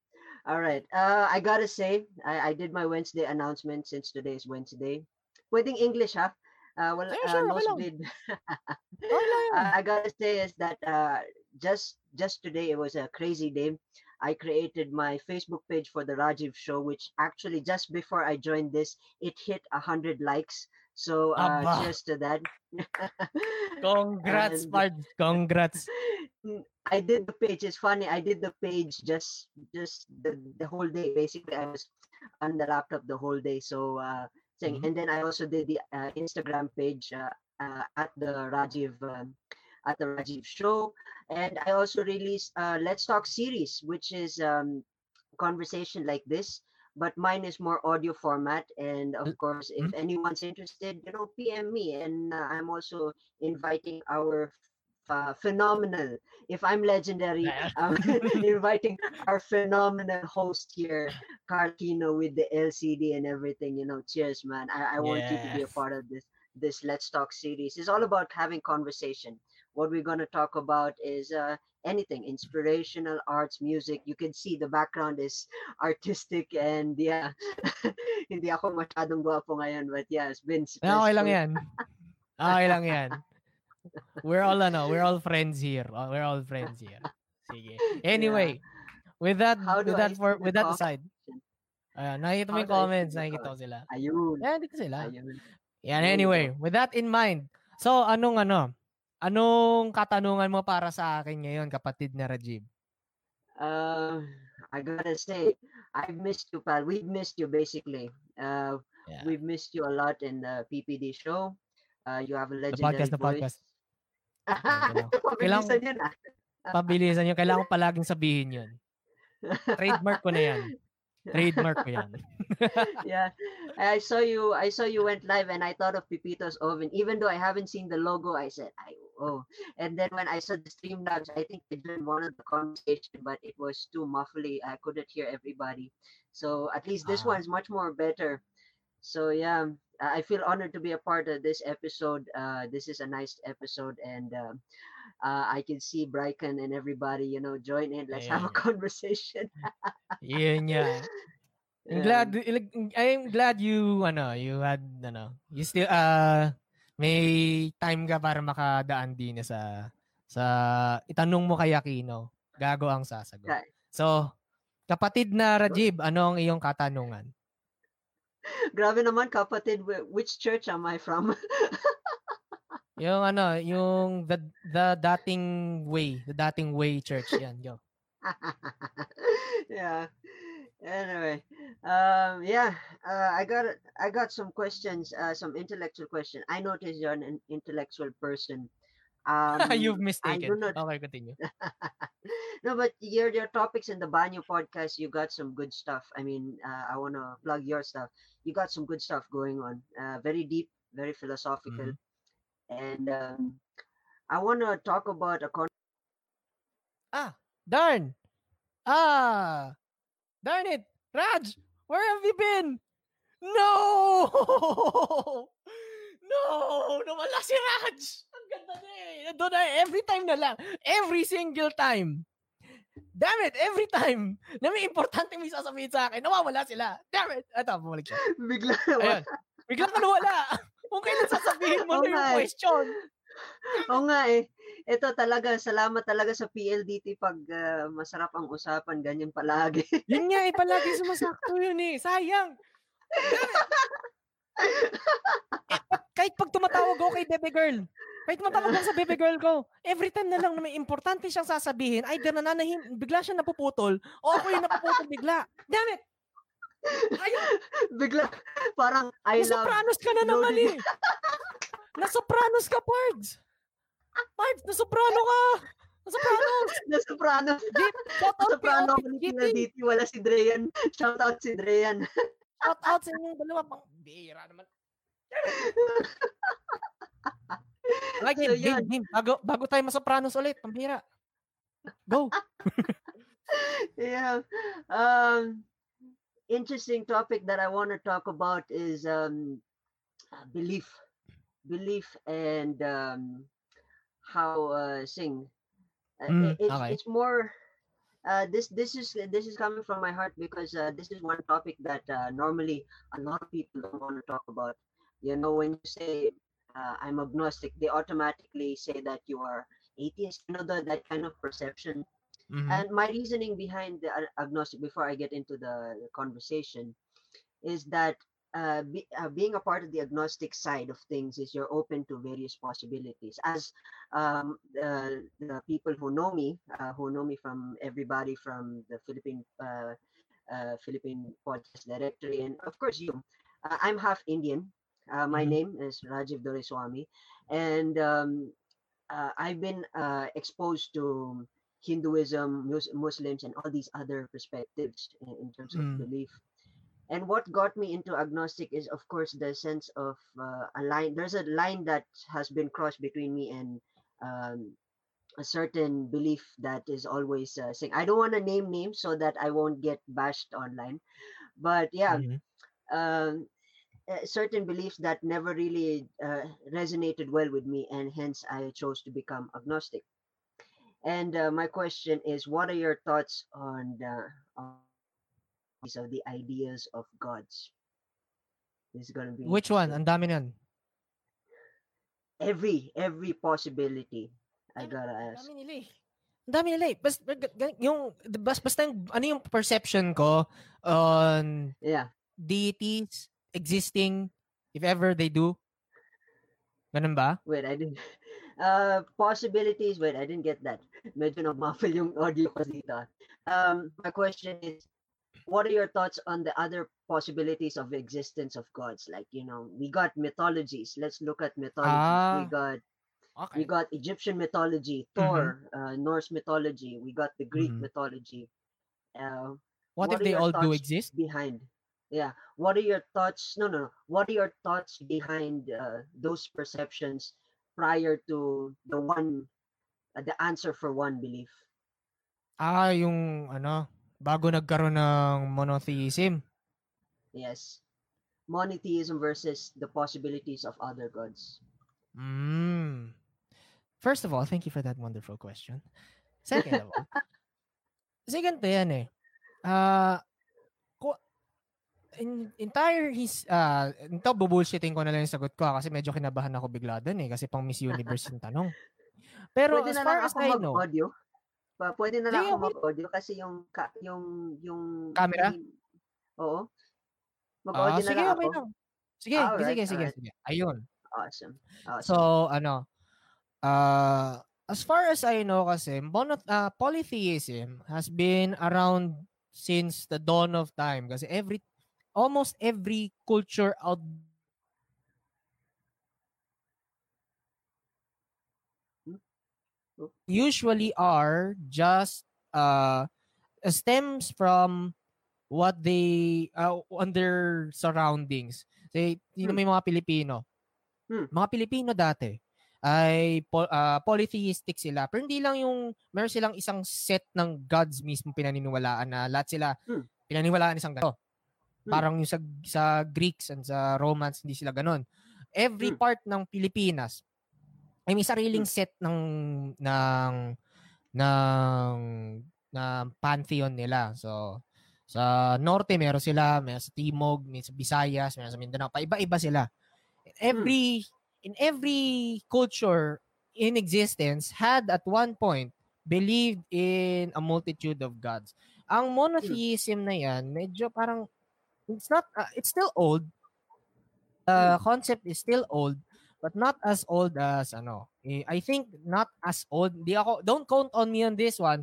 All right. Uh, I gotta say, I, I did my Wednesday announcement since today is Wednesday. Pwedeng English, ha? Uh, well, yeah, sure, uh, nosebleed. uh, I gotta say is that uh, just just today it was a crazy day. I created my Facebook page for the Rajiv Show, which actually just before I joined this, it hit a hundred likes. So uh, cheers to that. Congrats, and, Congrats. I did the page. It's funny. I did the page just just the, the whole day. Basically, I was on the laptop the whole day. So uh, saying, mm-hmm. and then I also did the uh, Instagram page uh, uh, at the Rajiv um, at the Rajiv Show, and I also released uh, Let's Talk series, which is um, conversation like this but mine is more audio format and of mm, course if mm-hmm. anyone's interested you know pm me and uh, i'm also inviting our uh, phenomenal if i'm legendary i'm inviting our phenomenal host here carl kino with the lcd and everything you know. Cheers man. I, I want yes. you to be a part of this this let's talk series. It's all about having conversation. What we're going to talk about is uh, anything inspirational arts music you can see the background is artistic and yeah hindi ako masyadong guwapo ngayon but yeah it's been stressful. okay lang yan okay lang yan we're all ano we're all friends here oh, we're all friends here sige anyway yeah. with that with that for with that aside Ayan, nakikita mo yung comments, nakikita ko sila. Ayun. Ayan, dito sila. Ayun. Yan, anyway, with that in mind, so anong ano, Anong katanungan mo para sa akin ngayon, kapatid na Rajib? Uh, I gotta say, I've missed you, pal. We've missed you, basically. Uh, yeah. We've missed you a lot in the PPD show. Uh, you have a legendary the podcast, voice. The podcast. Pabilisan yun, ah. Pabilisan yun. Kailangan ko palaging sabihin yun. Trademark ko na yan. Trademark ko yan. yeah. I saw you I saw you went live and I thought of Pipito's oven. Even though I haven't seen the logo, I said, I oh. And then when I saw the Streamlabs, I think I joined one of the conversation, but it was too muffly. I couldn't hear everybody. So at least this uh, one's much more better. So yeah, I feel honored to be a part of this episode. Uh, this is a nice episode, and uh, uh, I can see Bryken and everybody, you know, join in. Let's yeah. have a conversation. yeah, yeah. I'm glad I'm glad you ano, you had ano, you still uh may time ka para makadaan din sa sa itanong mo kay Aquino. Gago ang sasagot. So, kapatid na Rajib, ano ang iyong katanungan? Grabe naman kapatid, which church am I from? yung ano, yung the the dating way, the dating way church yan, yo. yeah. Anyway, um, yeah, uh, I got I got some questions, uh, some intellectual question. I noticed you're an intellectual person. Um, You've mistaken. Not... Okay, continue. no, but your your topics in the Banyo podcast, you got some good stuff. I mean, uh, I want to plug your stuff. You got some good stuff going on. Uh, very deep, very philosophical, mm-hmm. And um, I want to talk about a. Con- ah, darn! Ah, darn it, Raj, where have you been? No! no! Nawala si Raj! Ang ganda na eh. Na every time na lang. Every single time. Damn it, every time na may importante may sasabihin sa akin, nawawala sila. Damn it! Ito, bumalik siya. Bigla nawala. Bigla ka nawala. Kung kailan sasabihin mo na yung eh. question. Oo nga eh. Ito talaga, salamat talaga sa PLDT pag uh, masarap ang usapan, ganyan palagi. yun nga eh, palagi sumasakto yun eh. Sayang. eh, kahit pag tumatawag ako kay Bebe Girl, kahit tumatawag ako sa Bebe Girl ko, every time na lang na may importante siyang sasabihin, either nananahim, bigla siya napuputol, o ako yung napuputol bigla. Damn it! Ayun! Bigla, parang I love... Nasopranos ka na naman eh! Nasopranos ka, Pards! Pards, nasoprano ka! Nasopranos! Nasopranos! Nasoprano ako ni PLDT, wala si Dreyan. Shout out si Dreyan. Shout out sa inyong dalawa. Pang bira naman. like so, game, game, game. Bago, bago tayo masopranos ulit. Pambira. Go. yeah. Um, interesting topic that I want to talk about is um, belief. Belief and um, how uh, sing. Uh, mm, it's, okay. it's more uh, this this is this is coming from my heart because uh, this is one topic that uh, normally a lot of people don't want to talk about. You know, when you say uh, I'm agnostic, they automatically say that you are atheist. You know, the, that kind of perception. Mhm. And my reasoning behind the agnostic, before I get into the conversation, is that uh, be, uh, being a part of the agnostic side of things is you're open to various possibilities. As um, uh, the people who know me, uh, who know me from everybody from the Philippine uh, uh, Philippine podcast directory, and of course you, uh, I'm half Indian. Uh, my Mhm. name is Rajiv Doreswamy, and um, uh, I've been uh, exposed to Hinduism, Mus- Muslims, and all these other perspectives in, in terms of Mm. belief. And what got me into agnostic is, of course, the sense of uh, a line. There's a line that has been crossed between me and um, a certain belief that is always uh, saying. I don't want to name names so that I won't get bashed online. But yeah, Mhm. um, uh, certain beliefs that never really uh, resonated well with me, and hence I chose to become agnostic. And uh, my question is, what are your thoughts on the on these are the ideas of gods? This is gonna be Which one? interesting. Ang dami niyan. Every every possibility. I gotta ang ask. dami nila eh. Ang dami nila eh. Basta, yung, basta, basta yung, ano yung perception ko on Yeah. deities existing if ever they do. Ganun ba? Wait, I didn't. Uh, possibilities. Wait, I didn't get that. Medyo nag-muffle yung audio ko dito. Um, my question is, what are your thoughts on the other possibilities of existence of gods? Like, you know, we got mythologies. Let's look at mythologies. We Ah. got Okay. we got Egyptian mythology, Thor, uh, Norse mythology. We got the Greek Mhm. mythology. Uh, what, what if they all do exist? behind? Yeah. What are your thoughts? No, no, no. What are your thoughts behind uh, those perceptions prior to the one, uh, the answer for one belief? Ah, yung ano, bago nagkaroon ng monotheism. Yes. Monotheism versus the possibilities of other gods. Mm. First of all, thank you for that wonderful question. Second of all, kasi ganito yan eh. Ko, in, entire his, ah, ito bubullshitting ko na lang yung sagot ko ah, kasi medyo kinabahan ako bigla dun eh, kasi pang Miss Universe yung tanong. Pero pwede as far as I know, mag-audio. Pa, pwede na lang Sige, ako mag-audio kasi yung ka, yung yung Camera? Oo. Mag-audio na sige, lang okay ako. lang. Sige, Alright, sige, sige, sige. Ayun. Awesome. Awesome. So, ano, uh, as far as I know kasi, mono, uh, polytheism has been around since the dawn of time kasi every almost every culture out usually are just uh stems from what they uh, on their surroundings. Say, yun Hmm. may mga Pilipino. Hmm. Mga Pilipino dati ay po, ah, polytheistic sila. Pero hindi lang yung meron silang isang set ng gods mismo pinaniniwalaan na lahat sila Hmm. pinaniniwalaan isang ganito. Hmm. Parang yung sa, sa Greeks and sa Romans hindi sila ganon. Every Hmm. part ng Pilipinas ay may sariling set ng ng ng ng pantheon nila. So sa norte meron sila, meron sa Timog, may sa Visayas, meron sa Mindanao, paiba-iba sila. Every in every culture in existence had at one point believed in a multitude of gods. Ang monotheism na yan, medyo parang it's not uh, it's still old. The concept is still old but not as old as ano. eh, I think not as old. Di ako don't count on me on this one.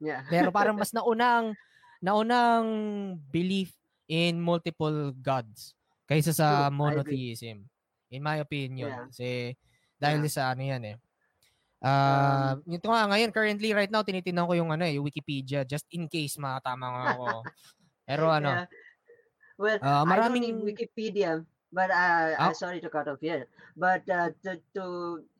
yeah. Pero parang mas naunang naunang belief in multiple gods kaysa sa monotheism. In my opinion. Yeah. Kasi dahil Yeah. sa ano yan eh. Ah, ito nga ngayon currently right now tinitingnan ko yung ano eh, yung Wikipedia just in case makatama nga ako. Pero ano, Yeah. Well, ah, I don't maraming need Wikipedia, but uh, Ah. uh, sorry to cut off here. But uh, to to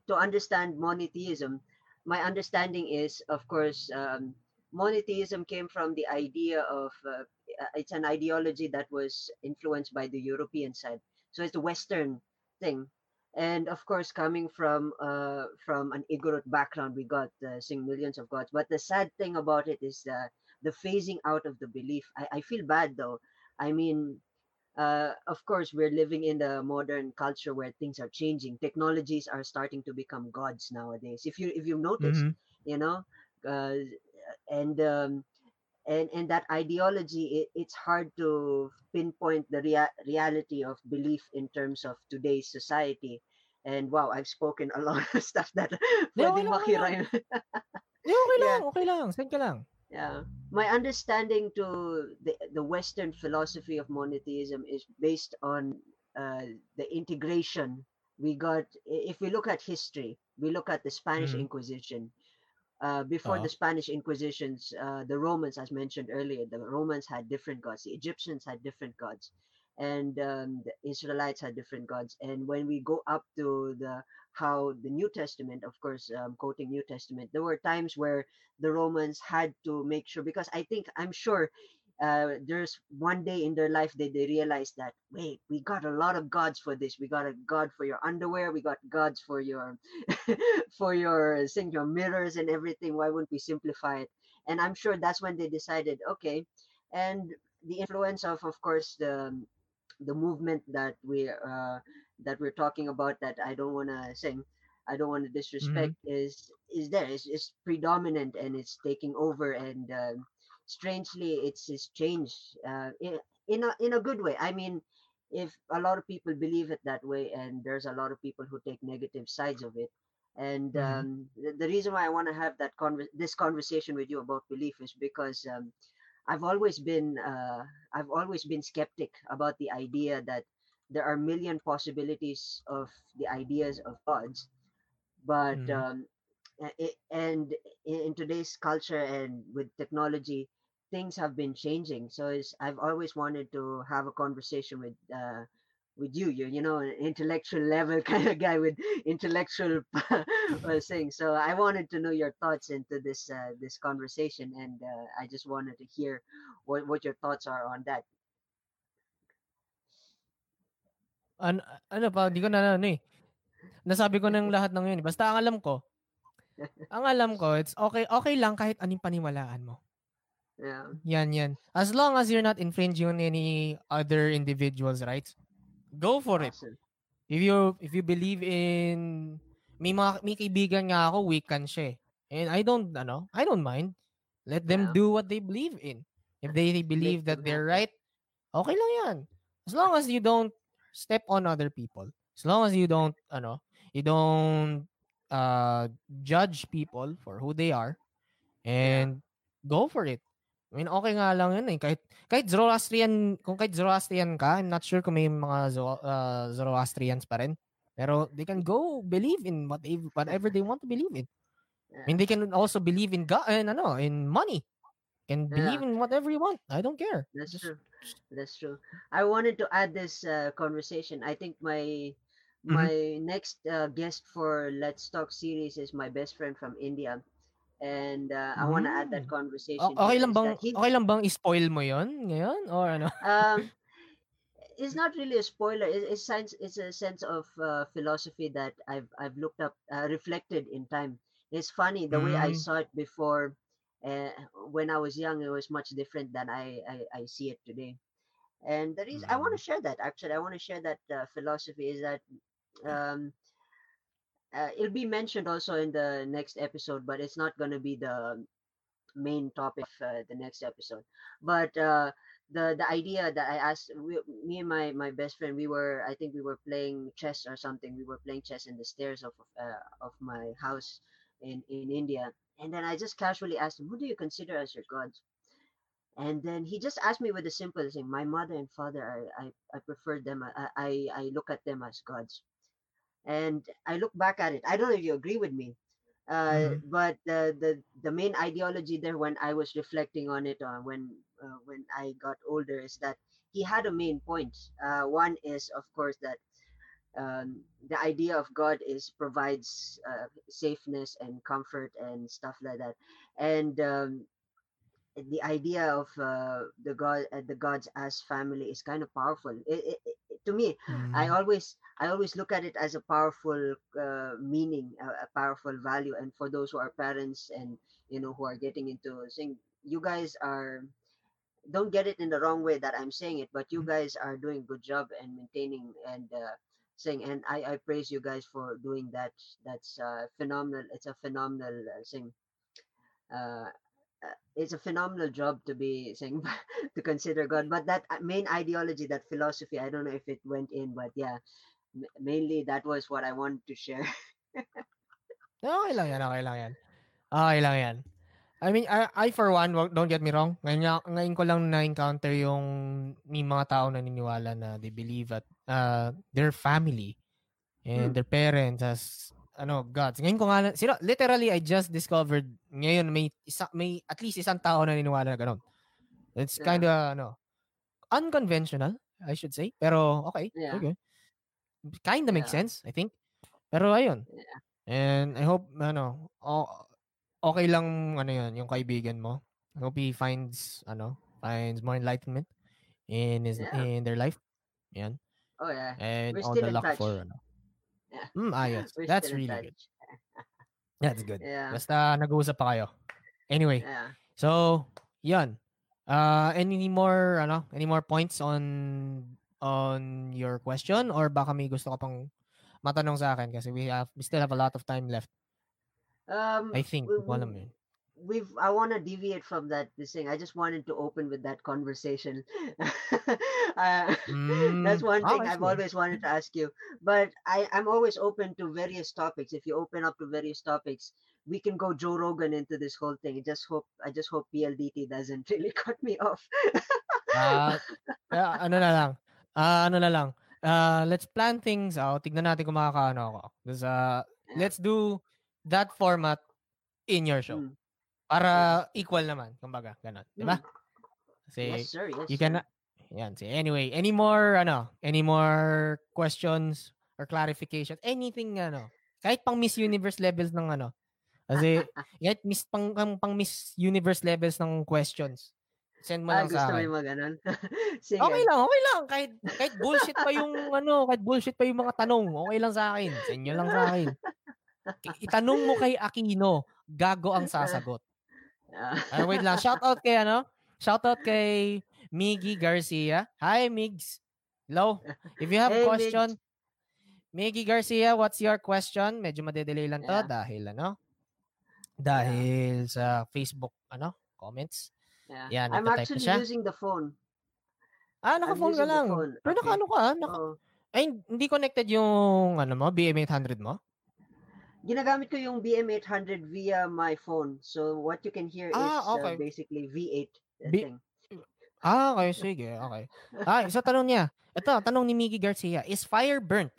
to understand monotheism, my understanding is, of course, um, monotheism came from the idea of uh, uh, it's an ideology that was influenced by the European side. So it's a Western thing, and of course, coming from uh, from an Igorot background, we got uh, sing millions of gods. But the sad thing about it is the the phasing out of the belief. I, I feel bad though. I mean, uh, of course, we're living in the modern culture where things are changing. Technologies are starting to become gods nowadays. If you if you've noticed, Mhm. you know, uh, and um, and and that ideology it, it's hard to pinpoint the rea- reality of belief in terms of today's society and wow i've spoken a lot of stuff that Hindi, okay pwedeng lang, okay lang. okay lang, okay lang. Send ka lang. Yeah my understanding to the the western philosophy of monotheism is based on uh, the integration we got if we look at history we look at the spanish Mhm. inquisition uh, before Oo. the spanish inquisitions uh, the romans as mentioned earlier the romans had different gods the egyptians had different gods and um, the israelites had different gods and when we go up to the how the new testament of course um, quoting new testament there were times where the romans had to make sure because i think i'm sure uh, there's one day in their life that they realized that wait we got a lot of gods for this. We got a god for your underwear. We got gods for your for your sing your mirrors and everything. Why wouldn't we simplify it? And i'm sure that's when they decided okay. And the influence of of course the the movement that we uh that we're talking about that i don't want to sing i don't want to disrespect is is there. It's, is predominant and it's taking over and um strangely it's it's changed uh in, in a in a good way i mean if a lot of people believe it that way and there's a lot of people who take negative sides of it and Mhm. um, the, the reason why i want to have that conver- this conversation with you about belief is because um, i've always been uh, i've always been skeptic about the idea that there are million possibilities of the ideas of gods but Mhm. um, a- i- and in, in today's culture and with technology things have been changing so it's, i've always wanted to have a conversation with uh, with you you're you know an intellectual level kind of guy with intellectual uh, things so i wanted to know your thoughts into this uh, this conversation and uh, i just wanted to hear what, what your thoughts are on that Ano, ano pa, di ko na ano eh. Nasabi ko ng lahat ng yun. eh. Basta ang alam ko, ang alam ko, it's okay, okay lang kahit anong paniwalaan mo. yeah Yan, yan. As long as you're not infringing on any other individual's rights, go for it. If you if you believe in may mga may kaibigan nga ako weekend siya. eh. And I don't ano, I don't mind. Let them Yeah. do what they believe in. If they, believe that they're right, okay lang 'yan. As long as you don't step on other people. As long as you don't ano, you don't uh judge people for who they are and go for it. I mean, okay nga lang yun eh. Kahit, kahit Zoroastrian, kung kahit Zoroastrian ka, I'm not sure kung may mga Zo, uh, Zoroastrians pa rin. Pero they can go believe in what they, whatever they want to believe in. I mean, they can also believe in God, and ano, in money. Can believe in whatever you want. I don't care. That's Just- true. That's true. I wanted to add this uh, conversation. I think my Mhm. my next uh, guest for Let's Talk series is my best friend from India, and uh, I want to add that Mm. conversation. O- okay lang bang, he- okay lang bang i-spoil mo yon ngayon? Or ano? um, it's not really a spoiler. It, it's sense. It's a sense of uh, philosophy that I've I've looked up, uh, reflected in time. It's funny the way I Mm. saw it before. Uh, when I was young, it was much different than I I, I see it today. And the reason I want to share that actually, I want to share that uh, philosophy is that um, uh, it'll be mentioned also in the next episode, but it's not going to be the main topic of uh, the next episode. But uh, the the idea that I asked we, me and my my best friend, we were I think we were playing chess or something. We were playing chess in the stairs of uh, of my house in in India, and then I just casually asked him, "Who do you consider as your gods?" And then he just asked me with a simple thing, "My mother and father, I I, I prefer them. I, I I look at them as gods." And I look back at it. I don't know if you agree with me, uh, Mhm. but the, the the main ideology there when I was reflecting on it uh, when uh, when I got older is that he had a main point. Uh, one is of course that um, the idea of God is provides uh, safeness and comfort and stuff like that, and um, the idea of uh, the God uh, the gods as family is kind of powerful. It, it, it, to me, I Mm. always I always look at it as a powerful uh, meaning, a, a powerful value, and for those who are parents and you know who are getting into saying, you guys are don't get it in the wrong way that I'm saying it, but you guys are doing good job and maintaining and uh, saying, and I I praise you guys for doing that. That's uh, phenomenal. It's a phenomenal uh, thing. Uh, uh, it's a phenomenal job to be saying to consider God. But that uh, main ideology, that philosophy, I don't know if it went in, but yeah, m- mainly that was what I wanted to share. Okay lang yan, okay lang yan. Okay lang yan. I mean, I, I for one, don't get me wrong, ngayon, nga- ngayon ko lang na-encounter yung may mga tao na naniniwala na they believe that uh, their family and Hmm. their parents as ano, gods. Ngayon ko nga, sino, literally, I just discovered, ngayon may, isa, may at least isang tao na naniniwala na ganun. It's Yeah. kind of, ano, unconventional, I should say. Pero, okay, Yeah. okay. Kind of makes Yeah. sense, I think. Pero, ayun. Yeah. And I hope, ano, okay lang, ano yun, yung kaibigan mo. I hope he finds, ano, finds more enlightenment in his, Yeah. in their life. Yan. Oh yeah, And We're all still the luck touch. for, ano. Mm, ayos. we're That's really good. That's good. Yeah, Basta nag-uusap pa kayo. Anyway, yeah. so, yan. Uh, any more, ano, any more points on on your question or baka may gusto ka pang matanong sa akin kasi we have we still have a lot of time left. Um, I think. we- alam we- eh. We've I want to deviate from that this thing. I just wanted to open with that conversation. uh, that's Mm, one thing okay, I've always wanted to ask you. But I I'm always open to various topics. If you open up to various topics, we can go Joe Rogan into this whole thing. I just hope I just hope PLDT doesn't really cut me off. Ah, kaya ano na lang. Ah, ano na lang. Ah, let's plan things out. Tignan natin kung makakaano ako. Because, uh, let's do that format in your show. Mm. Para equal naman, kumbaga, ganun, 'di ba? Mm. Kasi Yes, sir. Yes, you sir. can Yan, see. Anyway, any more ano, any more questions or clarifications? Anything ano, kahit pang Miss Universe levels ng ano. Kasi kahit miss pang, pang, pang Miss Universe levels ng questions. Send mo Ah, lang gusto sa mo akin. mga ganun? Sige. Okay lang, okay lang. Kahit, kahit bullshit pa yung ano, kahit bullshit pa yung mga tanong, okay lang sa akin. Send nyo lang sa akin. Itanong mo kay Aquino, gago ang sasagot. Ah, wait lang, shout out kay ano? Shout out kay Miggy Garcia. Hi, Migs. Hello. If you have a Hey, question, Miggy Garcia, what's your question? Medyo madedelay lang to Yeah. dahil ano? Dahil sa Facebook ano, comments. Yeah. Yan, I'm actually siya. using the phone. Ah, naka-phone ka lang. phone. Pero Okay. naka-ano ka? Naka, Oo. ay, hindi connected yung ano mo, BM800 mo? Ginagamit ko yung BM800 via my phone. So what you can hear is Ah, uh, okay. basically V8 uh, B- thing. Ah, okay, sige, okay. Ah, isa tanong niya. Ito, tanong ni Miggy Garcia, is fire burnt?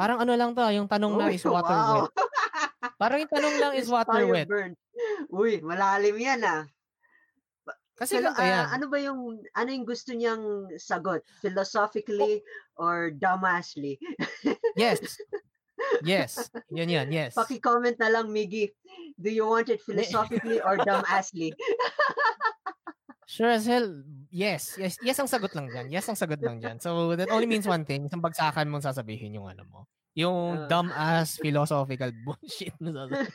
Parang ano lang to, ah, yung tanong na Uy, is water wow. wet. Parang yung tanong lang is Is water fire wet. burnt. Uy, malalim yan ah. Kasi Philo- yan. ah, ano ba yung ano yung gusto niyang sagot? Philosophically or dumbassly? Yes. Yes. Yan yan, yes. Paki-comment na lang, Miggy. Do you want it philosophically or dumbassly? Sure as hell, yes. Yes, yes ang sagot lang dyan. Yes ang sagot lang dyan. So, that only means one thing. Isang bagsakan mong sasabihin yung ano mo. Yung Ah. dumb-ass philosophical bullshit na sasabihin.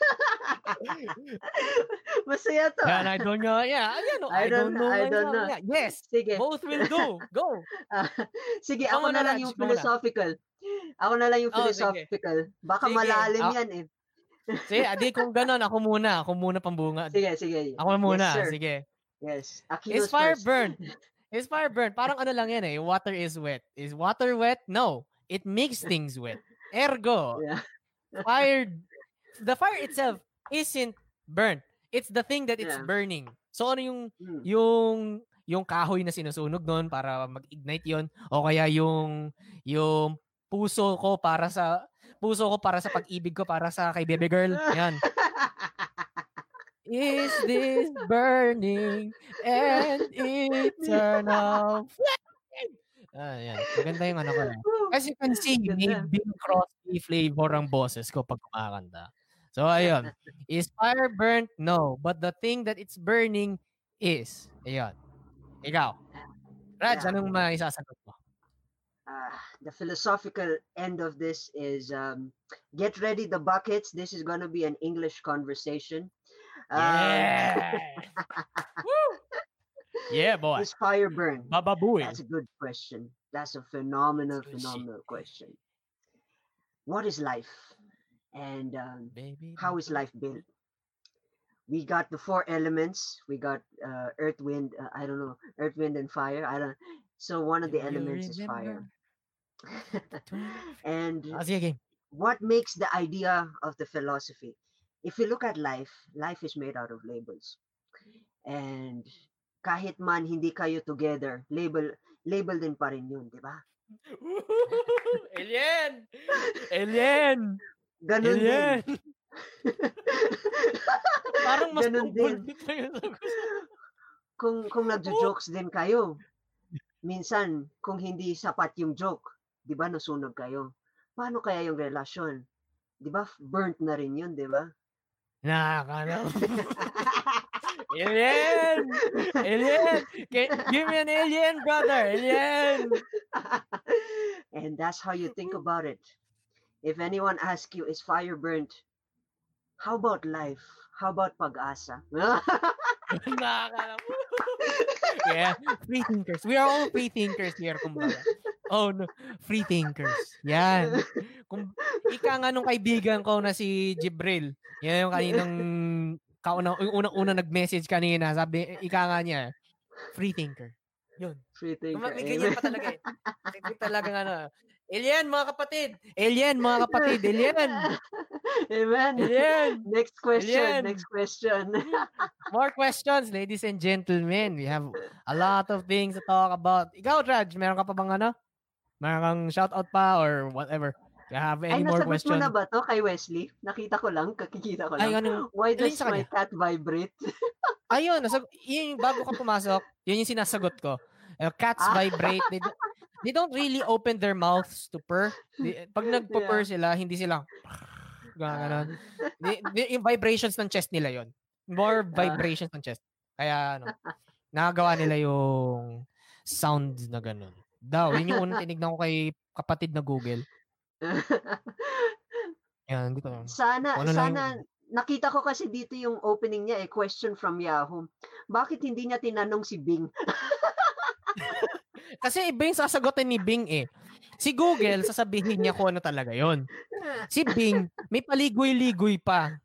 Masaya to. Ah. I don't know. Yeah, I, know. I don't don't- know. I don't know. Yeah, Yes, Sige. both will do. Go. Ah, sige, ako na lang yung philosophical. Ako na lang yung Oh, sige. philosophical. Baka Sige. malalim Ah. yan eh. Sige, adi kung ganun, ako muna. Ako muna pambunga. Sige, sige. Ako muna. Yes, sir. Sige. Yes. Is Akinos fire first. burnt? Is fire burnt? Parang ano lang yan eh. Water is wet. Is water wet? No. It makes things wet. Ergo, Yeah. fire, the fire itself isn't burnt. It's the thing that it's Yeah. burning. So ano yung Mm. yung yung kahoy na sinusunog doon para mag-ignite yon o kaya yung yung puso ko para sa puso ko para sa pag-ibig ko para sa kay baby girl. Yan. Is this burning and eternal flame? Ah, yan. Maganda yung ano ko. As you can see, may. Bing Crosby flavor ang boses ko pag kumakanta. So, ayun. Is fire burnt? No. But the thing that it's burning is. Ayun. Ikaw. Raj, anong maisasagot mo? Ah, the philosophical end of this is um, get ready the buckets. This is going to be an English conversation. Um, Yeah! Woo! Yeah, boy. is fire burn? Bababoy. That's a good question. That's a phenomenal, That's good shit. phenomenal question. What is life? And um, Baby. how is life built? we got the four elements. We got uh, earth, wind. Uh, I don't know, earth, wind, and fire. I don't. So one of the Do elements is fire. and what makes the idea of the philosophy? If you look at life, life is made out of labels. And kahit man hindi kayo together, label label din pa rin yun, di ba? Alien! Alien! Ganun Alien! din. Parang mas Ganun din. complete pa yung sagot. Kung kung nagjo-jokes din kayo, minsan kung hindi sapat yung joke, 'di ba, nasunog kayo. Paano kaya yung relasyon? 'Di ba? Burnt na rin 'yun, 'di ba? Nakakalaw. alien! Alien! Gi- Give me an alien, brother! Alien! and that's how you think about it. If anyone asks you, is fire burnt? How about life? How about pag-asa? Nakakalaw. Yeah, free thinkers. We are all free thinkers here, kumbaga. Oh no, free thinkers. Yan. Kung ika nga nung kaibigan ko na si Jibril, yan yung kaninang kauna, yung unang-una nag-message kanina, sabi, ika nga niya, free thinker. Yun. Free thinker. May ganyan pa talaga eh. May talagang ano, alien mga kapatid! Alien mga kapatid! Alien! Amen. Alien! Next question. Alien. Next question. More questions, ladies and gentlemen. We have a lot of things to talk about. Ikaw, Raj, meron ka pa bang ano? Meron kang shoutout pa or whatever? You have Ay, any more nasagot mo questions? na ba to kay Wesley? Nakita ko lang, kakikita ko Ay, lang. ano? Why does my kanya? cat vibrate? Ayun, nasag- yun yung bago ka pumasok, yun yung sinasagot ko. Cats Ah. vibrate. They, don't- really open their mouths to purr. They- pag nagpo-purr sila, hindi sila gano'n. Di- di- yung vibrations ng chest nila yon More Ah. vibrations ng chest. Kaya ano, nakagawa nila yung sound na gano'n. Daw, yun yung unang tinignan ko kay kapatid na Google. Yan, dito. sana, Ano na sana, nakita ko kasi dito yung opening niya eh, question from Yahoo. Bakit hindi niya tinanong si Bing? Kasi iba yung sasagutin ni Bing eh. Si Google, sasabihin niya kung ano talaga yon. Si Bing, may paligoy-ligoy pa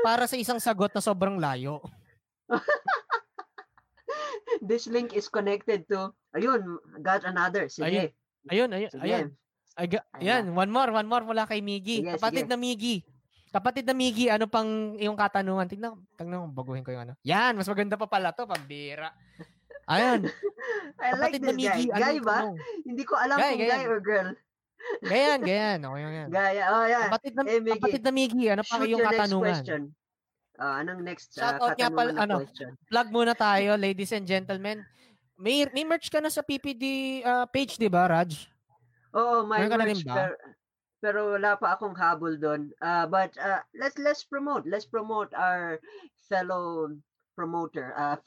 para sa isang sagot na sobrang layo. This link is connected to, ayun, got another. Sige. Ayun, ayun, Sige. ayun. Ay, ga- ayan, one more, one more mula kay Miggy. Sige, Kapatid sige. na Miggy. Kapatid na Miggy, ano pang yung katanungan? Tingnan, tingnan, baguhin ko yung ano. Yan, mas maganda pa pala to, pambira. Ayan, I like kapatid this guy. Miggy. Guy ba? tanong? Hindi ko alam Guy, kung guy. guy or girl. Gayan, gayan. Okay, yan. Gaya. Oh, yeah. Kapatid na, Eh, Miggy, kapatid na Miggy, ano pa next katanungan? question. Ah, anong next uh, Shoutout nga pala, katanungan na ano, question? plug muna tayo, ladies and gentlemen. May, may merch ka na sa PPD uh, page, di ba, Raj? Oo, may Meron merch, ba? pero, pero wala pa akong habol doon. Uh, but uh, let's let's promote. Let's promote our fellow promoter. Uh,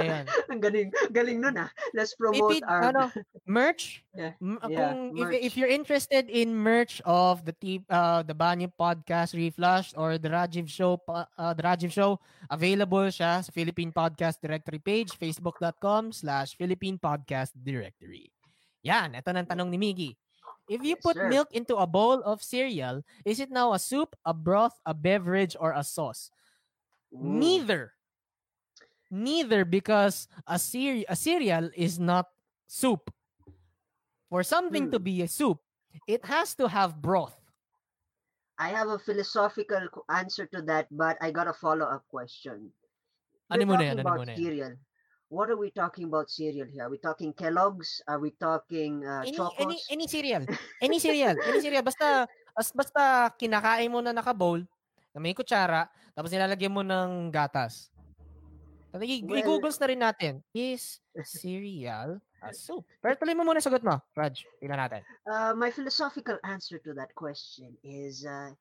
Ayan. ang galing, galing nun ah. Let's promote PPD, our... ano, merch? Yeah, M- yeah, kung, if, merch. if you're interested in merch of the t- uh, the Banyo Podcast Reflushed or the Rajiv Show, uh, the Rajiv Show, available siya sa Philippine Podcast Directory page, facebook.com slash Philippine Podcast Directory. Yan, ito ng tanong ni Miggy. If you Yes, put sir. milk into a bowl of cereal, is it now a soup, a broth, a beverage, or a sauce? Ooh. Neither. Neither because a cere- a cereal is not soup. For something to Hmm. be a soup, it has to have broth. I have a philosophical answer to that, but I got a follow-up question. Ano muna talking yan? Ano muna cereal. What are we talking about cereal here? Are we talking Kellogg's? Are we talking uh, Any, Chocos? any, any cereal. Any cereal. Any cereal. Basta, as, basta kinakain mo na naka-bowl, na may kutsara, tapos nilalagyan mo ng gatas. Tapos i- Well- i-googles na rin natin. Is cereal a soup? Pero tuloy mo muna sagot mo, Raj. Tingnan natin. Uh, my philosophical answer to that question is uh,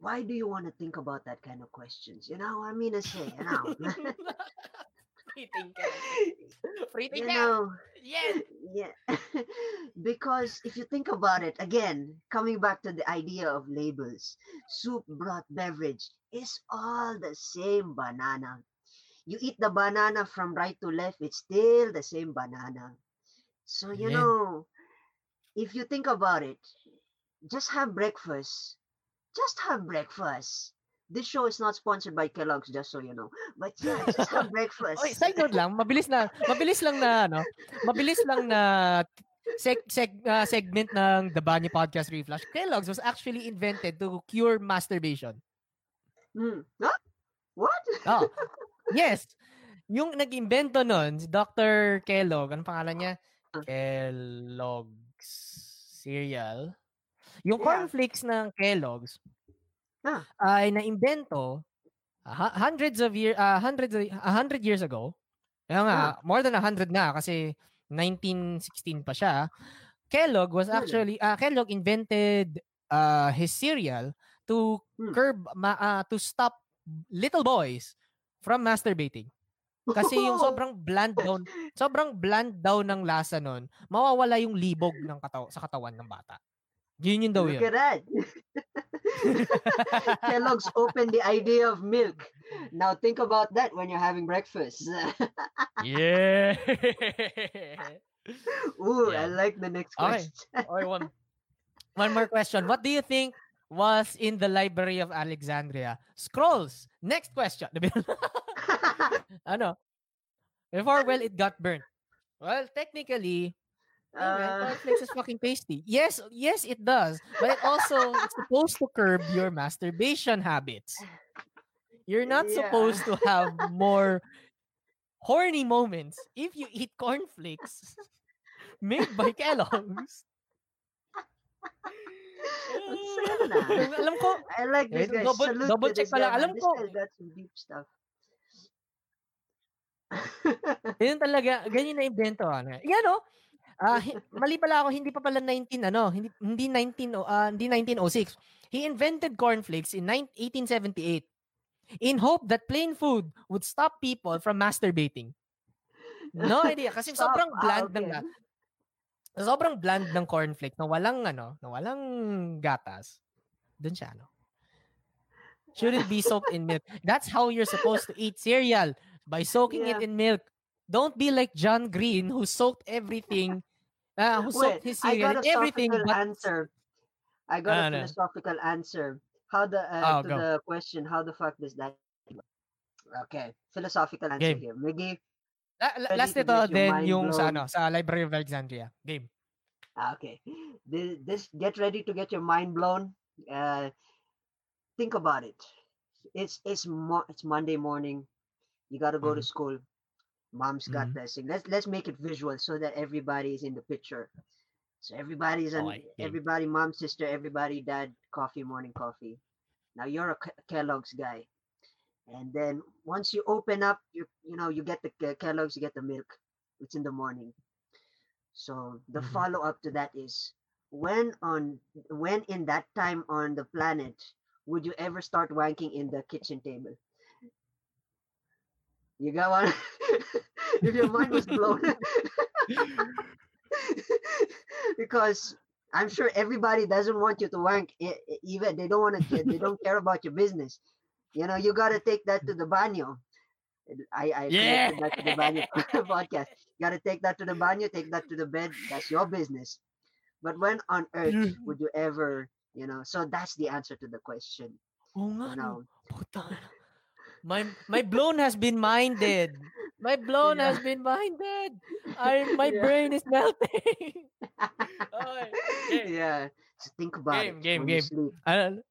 why do you want to think about that kind of questions? You know, I mean, I say, you know, Free thinker. Free you know, Yes. yeah, because if you think about it, again, coming back to the idea of labels, soup, broth, beverage is all the same banana. You eat the banana from right to left, it's still the same banana. So, you Amen. know, if you think about it, just have breakfast. Just have breakfast. this show is not sponsored by Kellogg's, just so you know. But yeah, just have breakfast. Oy, side note lang, mabilis na, mabilis lang na, ano, mabilis lang na seg, seg, uh, segment ng The Bunny Podcast Reflash. Kellogg's was actually invented to cure masturbation. Hmm. Huh? What? Oh. Yes. Yung nag-invento nun, si Dr. Kellogg, anong pangalan niya? Kellogg's cereal. Yung Yeah. cornflakes ng Kellogg's Ah. ay na-invento uh, hundreds of year uh, hundreds of, a hundred years ago. Kaya nga, Ah. more than a hundred na kasi 1916 pa siya. Kellogg was actually uh, Kellogg invented uh, his cereal to Hmm. curb ma- uh, to stop little boys from masturbating. Kasi yung sobrang bland daw, sobrang bland daw ng lasa nun, mawawala yung libog ng kataw sa katawan ng bata. Yun yun daw Look yun. at that. Kellogg's opened the idea of milk. Now think about that when you're having breakfast. yeah. Ooh, Yeah. I like the next Okay. question. or one, one more question. What do you think was in the Library of Alexandria? Scrolls. Next question. ano? Before, well, it got burnt. Well, technically, Uh, cornflakes is fucking tasty. Yes, yes, it does. But it also it's supposed to curb your masturbation habits. You're not Yeah. supposed to have more horny moments if you eat cornflakes made by Kellogg's. Saya na. Alam ko, I like this Eh, guy. double- Salute double check pala. Alam This ko. guy got some deep stuff. yun talaga, ganyan na invento. Ano. Yan o, ah, hi- mali pala ako, hindi pa pala 19, ano, hindi, hindi 19, oh, ah, hindi 1906. He invented cornflakes in nine- 1878 in hope that plain food would stop people from masturbating. No idea. Kasi Stop. sobrang Ah, bland ng okay. Sobrang bland ng cornflake na walang ano, na walang gatas. Doon siya ano. Shouldn't be soaked in milk. That's how you're supposed to eat cereal by soaking it Yeah. in milk. Don't be like John Green who soaked everything uh, who soaked Wait, his I cereal got in everything but answer. I got Ah, a ano? philosophical answer. How the uh, Oh, to go. the question? How the fuck does that? Okay, philosophical answer Game. here. Miggy. La- la- last to ito get then mind yung sa ano sa Library of Alexandria. Game. Ah, okay, this, this get ready to get your mind blown. Uh, think about it. It's it's mo- it's Monday morning. You got to go to Mhm. school. Mom's got Mhm. this thing. Let's let's make it visual so that everybody is in the picture. So everybody's on game. everybody, mom, sister, everybody, dad, coffee, morning coffee. Now you're a Kellogg's guy, and then once you open up, you you know you get the Ke- Kellogg's, you get the milk. It's in the morning. So the Mhm. follow up to that is when on when in that time on the planet would you ever start wanking in the kitchen table? You got one? if your mind was blown. because I'm sure everybody doesn't want you to wank even they don't want to they don't care about your business. You know, you gotta take that to mm. the banyo. I, I Yeah. that to the banyo podcast. You gotta take that to the banyo, take that to the bed. That's your business. But when on earth mm. would you ever, you know? So that's the answer to the question. Oh, nga You know, no. Puta. My my blown has been minded. My blown Yeah. has been minded. I my Yeah. brain is melting. Okay. Game. yeah. So think about Game, it game, you game.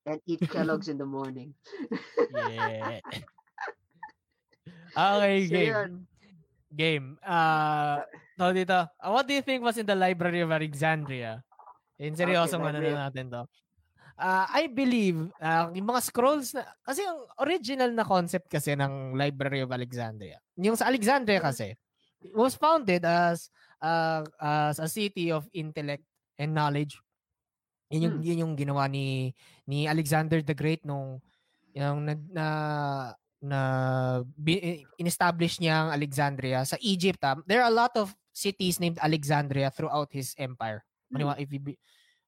and eat Kellogg's in the morning. Yeah. Okay, So game. yun. Game. Uh, tawag dito. Uh, what do you think was in the Library of Alexandria? In seryosong ano Library na natin to. Uh, I believe, uh, yung mga scrolls na, kasi ang original na concept kasi ng Library of Alexandria, yung sa Alexandria kasi, it was founded as uh, as a city of intellect and knowledge. Yun yung, Hmm. yun yung ginawa ni ni Alexander the Great nung yung na na bi- in-establish niya ang Alexandria sa Egypt. ah, there are a lot of cities named Alexandria throughout his empire. Maniwa, if you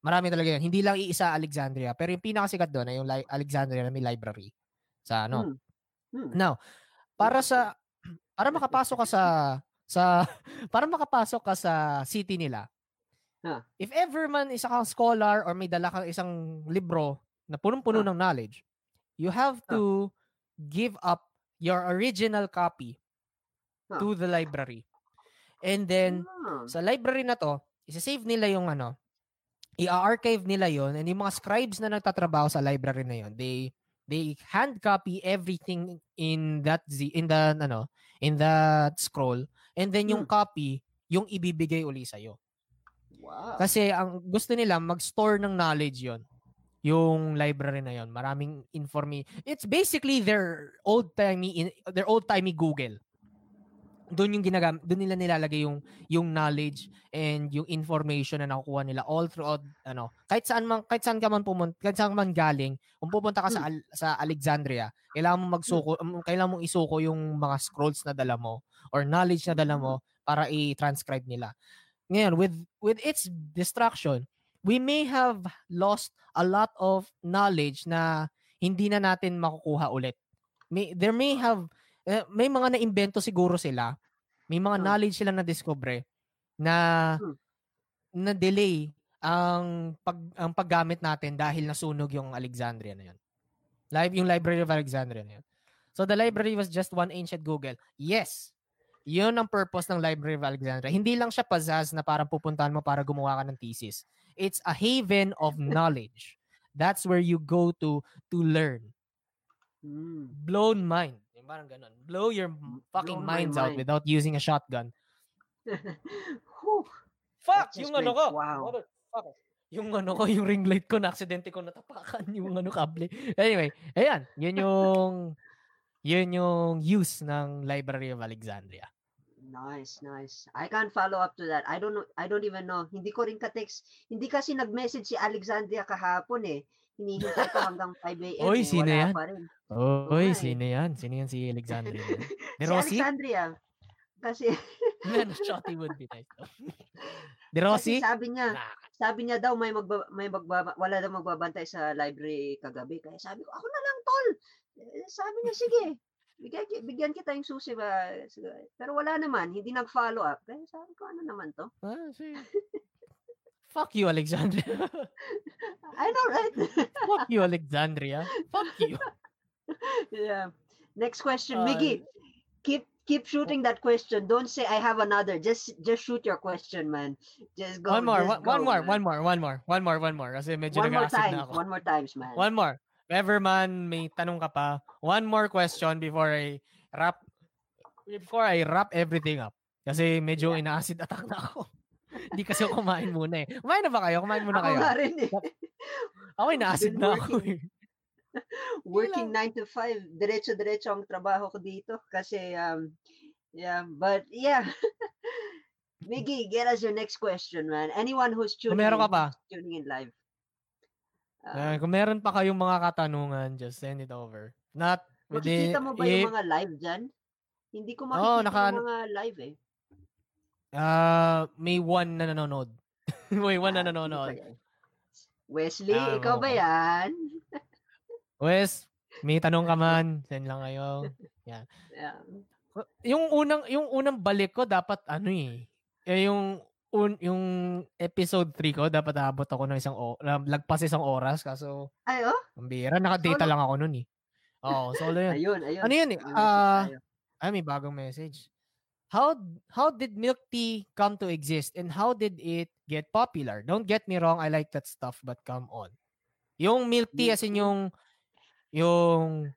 marami talaga yan. Hindi lang iisa Alexandria, pero yung pinakasikat doon ay yung li- Alexandria na may library sa ano. Hmm. Hmm. Now, para sa para makapasok ka sa sa para makapasok ka sa city nila. Huh. If ever man isa kang scholar or may dala kang isang libro na punong-puno Huh. ng knowledge, you have to give up your original copy Huh. to the library. And then, Ah. sa library na to, isa-save nila yung ano, i-archive nila yon and yung mga scribes na nagtatrabaho sa library na yon, they they hand copy everything in that z in the ano, in that scroll and then yung copy yung ibibigay uli sa Wow. Kasi ang gusto nila mag-store ng knowledge yon yung library na yon maraming information it's basically their old timey their old timey Google doon yung ginagam doon nila nilalagay yung yung knowledge and yung information na nakukuha nila all throughout ano kahit saan man kahit saan ka man pumunta kahit saan man galing kung pupunta ka sa Al- sa Alexandria kailangan mo magsuko um, kailangan mong isuko yung mga scrolls na dala mo or knowledge na dala mo para i-transcribe nila. Ngayon with with its destruction we may have lost a lot of knowledge na hindi na natin makukuha ulit. May there may have eh, may mga naimbento siguro sila. May mga Hmm. knowledge sila na discover na Hmm. na delay ang pag ang paggamit natin dahil nasunog yung Alexandria na yun. Live yung Library of Alexandria na yun. So the library was just one ancient Google. Yes. Yun ang purpose ng Library of Alexandria. Hindi lang siya pazaz na parang pupuntahan mo para gumawa ka ng thesis. It's a haven of knowledge. That's where you go to to learn Mm. blown mind. Parang ganun. Blow your fucking Blown my minds out mind. without using a shotgun. Fuck! Yung ano makes- ko. wow. Motherfucker. Yung ano ko, yung ring light ko, na aksidente ko natapakan yung ano kable. Anyway, ayan. Yun yung yun yung use ng Library of Alexandria. Nice, nice. I can't follow up to that. I don't know, I don't even know. Hindi ko rin ka-text. Hindi kasi nag-message si Alexandria kahapon eh. Hinihintay ko hanggang 5 a.m. Oy, eh. sino yan? rin. Oy, eh. sino yan? Sino yan si Alexandria? Ni Si Rossi? Alexandria. Kasi, Man, shotty would be nice. Di kasi Rossi? sabi niya, sabi niya daw may magba, may magbaba, wala daw magbabantay sa library kagabi. Kaya sabi ko, ako na lang tol. Eh, Sabi niya, sige. Bigyan, bigyan kita yung susi ba? Sige. Pero wala naman, hindi nag-follow up. Kaya sabi ko, ano naman to? Ah, si- Fuck you, Alexandria. I know, right? Fuck you, Alexandria. Fuck you. yeah. Next question, Uh, Miggy. Keep keep shooting that question. Don't say I have another. Just just shoot your question, man. Just go. one more, one, one go, more, man. one more, one more, one more, one more. Kasi medyo One more time. na ako. One more times, man. One more. Whoever man may tanong ka pa, one more question before I wrap before I wrap everything up. Kasi medyo Yeah. ina-acid attack na ako. Hindi kasi ako kumain muna eh. Kumain na ba kayo? Kumain muna Ako kayo. nga rin eh. Ako ina-acid Been na ako eh. Working 9 to 5. Diretso-diretso ang trabaho ko dito. Kasi, um, yeah. But, yeah. Miggy, get us your next question, man. Anyone who's Kung tuning meron ka in, pa, tuning in live. eh, Uh, kung meron pa kayong mga katanungan, just send it over. Not makikita mo ba if, yung mga live dyan? Hindi ko makikita naka- yung mga live eh. Ah, may one na nanonood. may one na Ah, sino nanonood. yan? Wesley, Ah, ikaw ba yan? Wes, may tanong ka man, send lang kayo. Yeah. Yung unang yung unang balik ko dapat ano eh. Eh yung un, yung episode 3 ko dapat abot ako ng isang o, lag- lagpas isang oras kaso Ay, oh? ang bira naka-data lang ako noon eh. Oo, solo yun. Ayun, ayun. Ano yun eh? Ah, tayo. ay may bagong message. How how did milk tea come to exist and how did it get popular? Don't get me wrong, I like that stuff but come on. Yung milk tea as in yung yung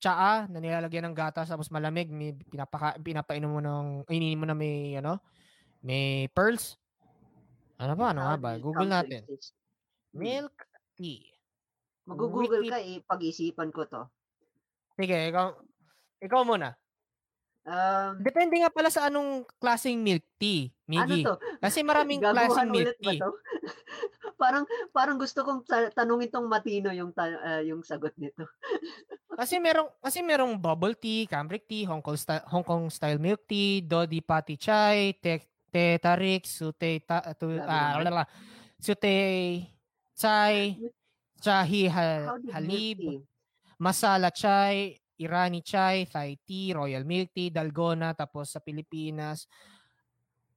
tsaa na nilalagyan ng gatas tapos malamig, may pinapaka, pinapainom mo ng ininom mo na may ano, may pearls. Ano ba? Ano nga ba? Google natin. Hmm. Milk tea. Mag-google ka eh, pag-isipan ko to. Sige, ikaw, ikaw muna. Um, Depende nga pala sa anong klaseng milk tea, ano Miggy. to? Kasi maraming klaseng milk ba tea. to? parang parang gusto kong ta- tanungin tong matino yung ta- ah, yung sagot nito. Kasi merong kasi merong bubble tea, cambric tea, Hong Kong style, Hong Kong style milk tea, Dodi Pati chai, te, te tarik, sute ta, tu, Grabe ah, lala, sute chai, chahi ha, How did milk halib, masala chai, Irani chai, Thai tea, royal milk tea, dalgona, tapos sa Pilipinas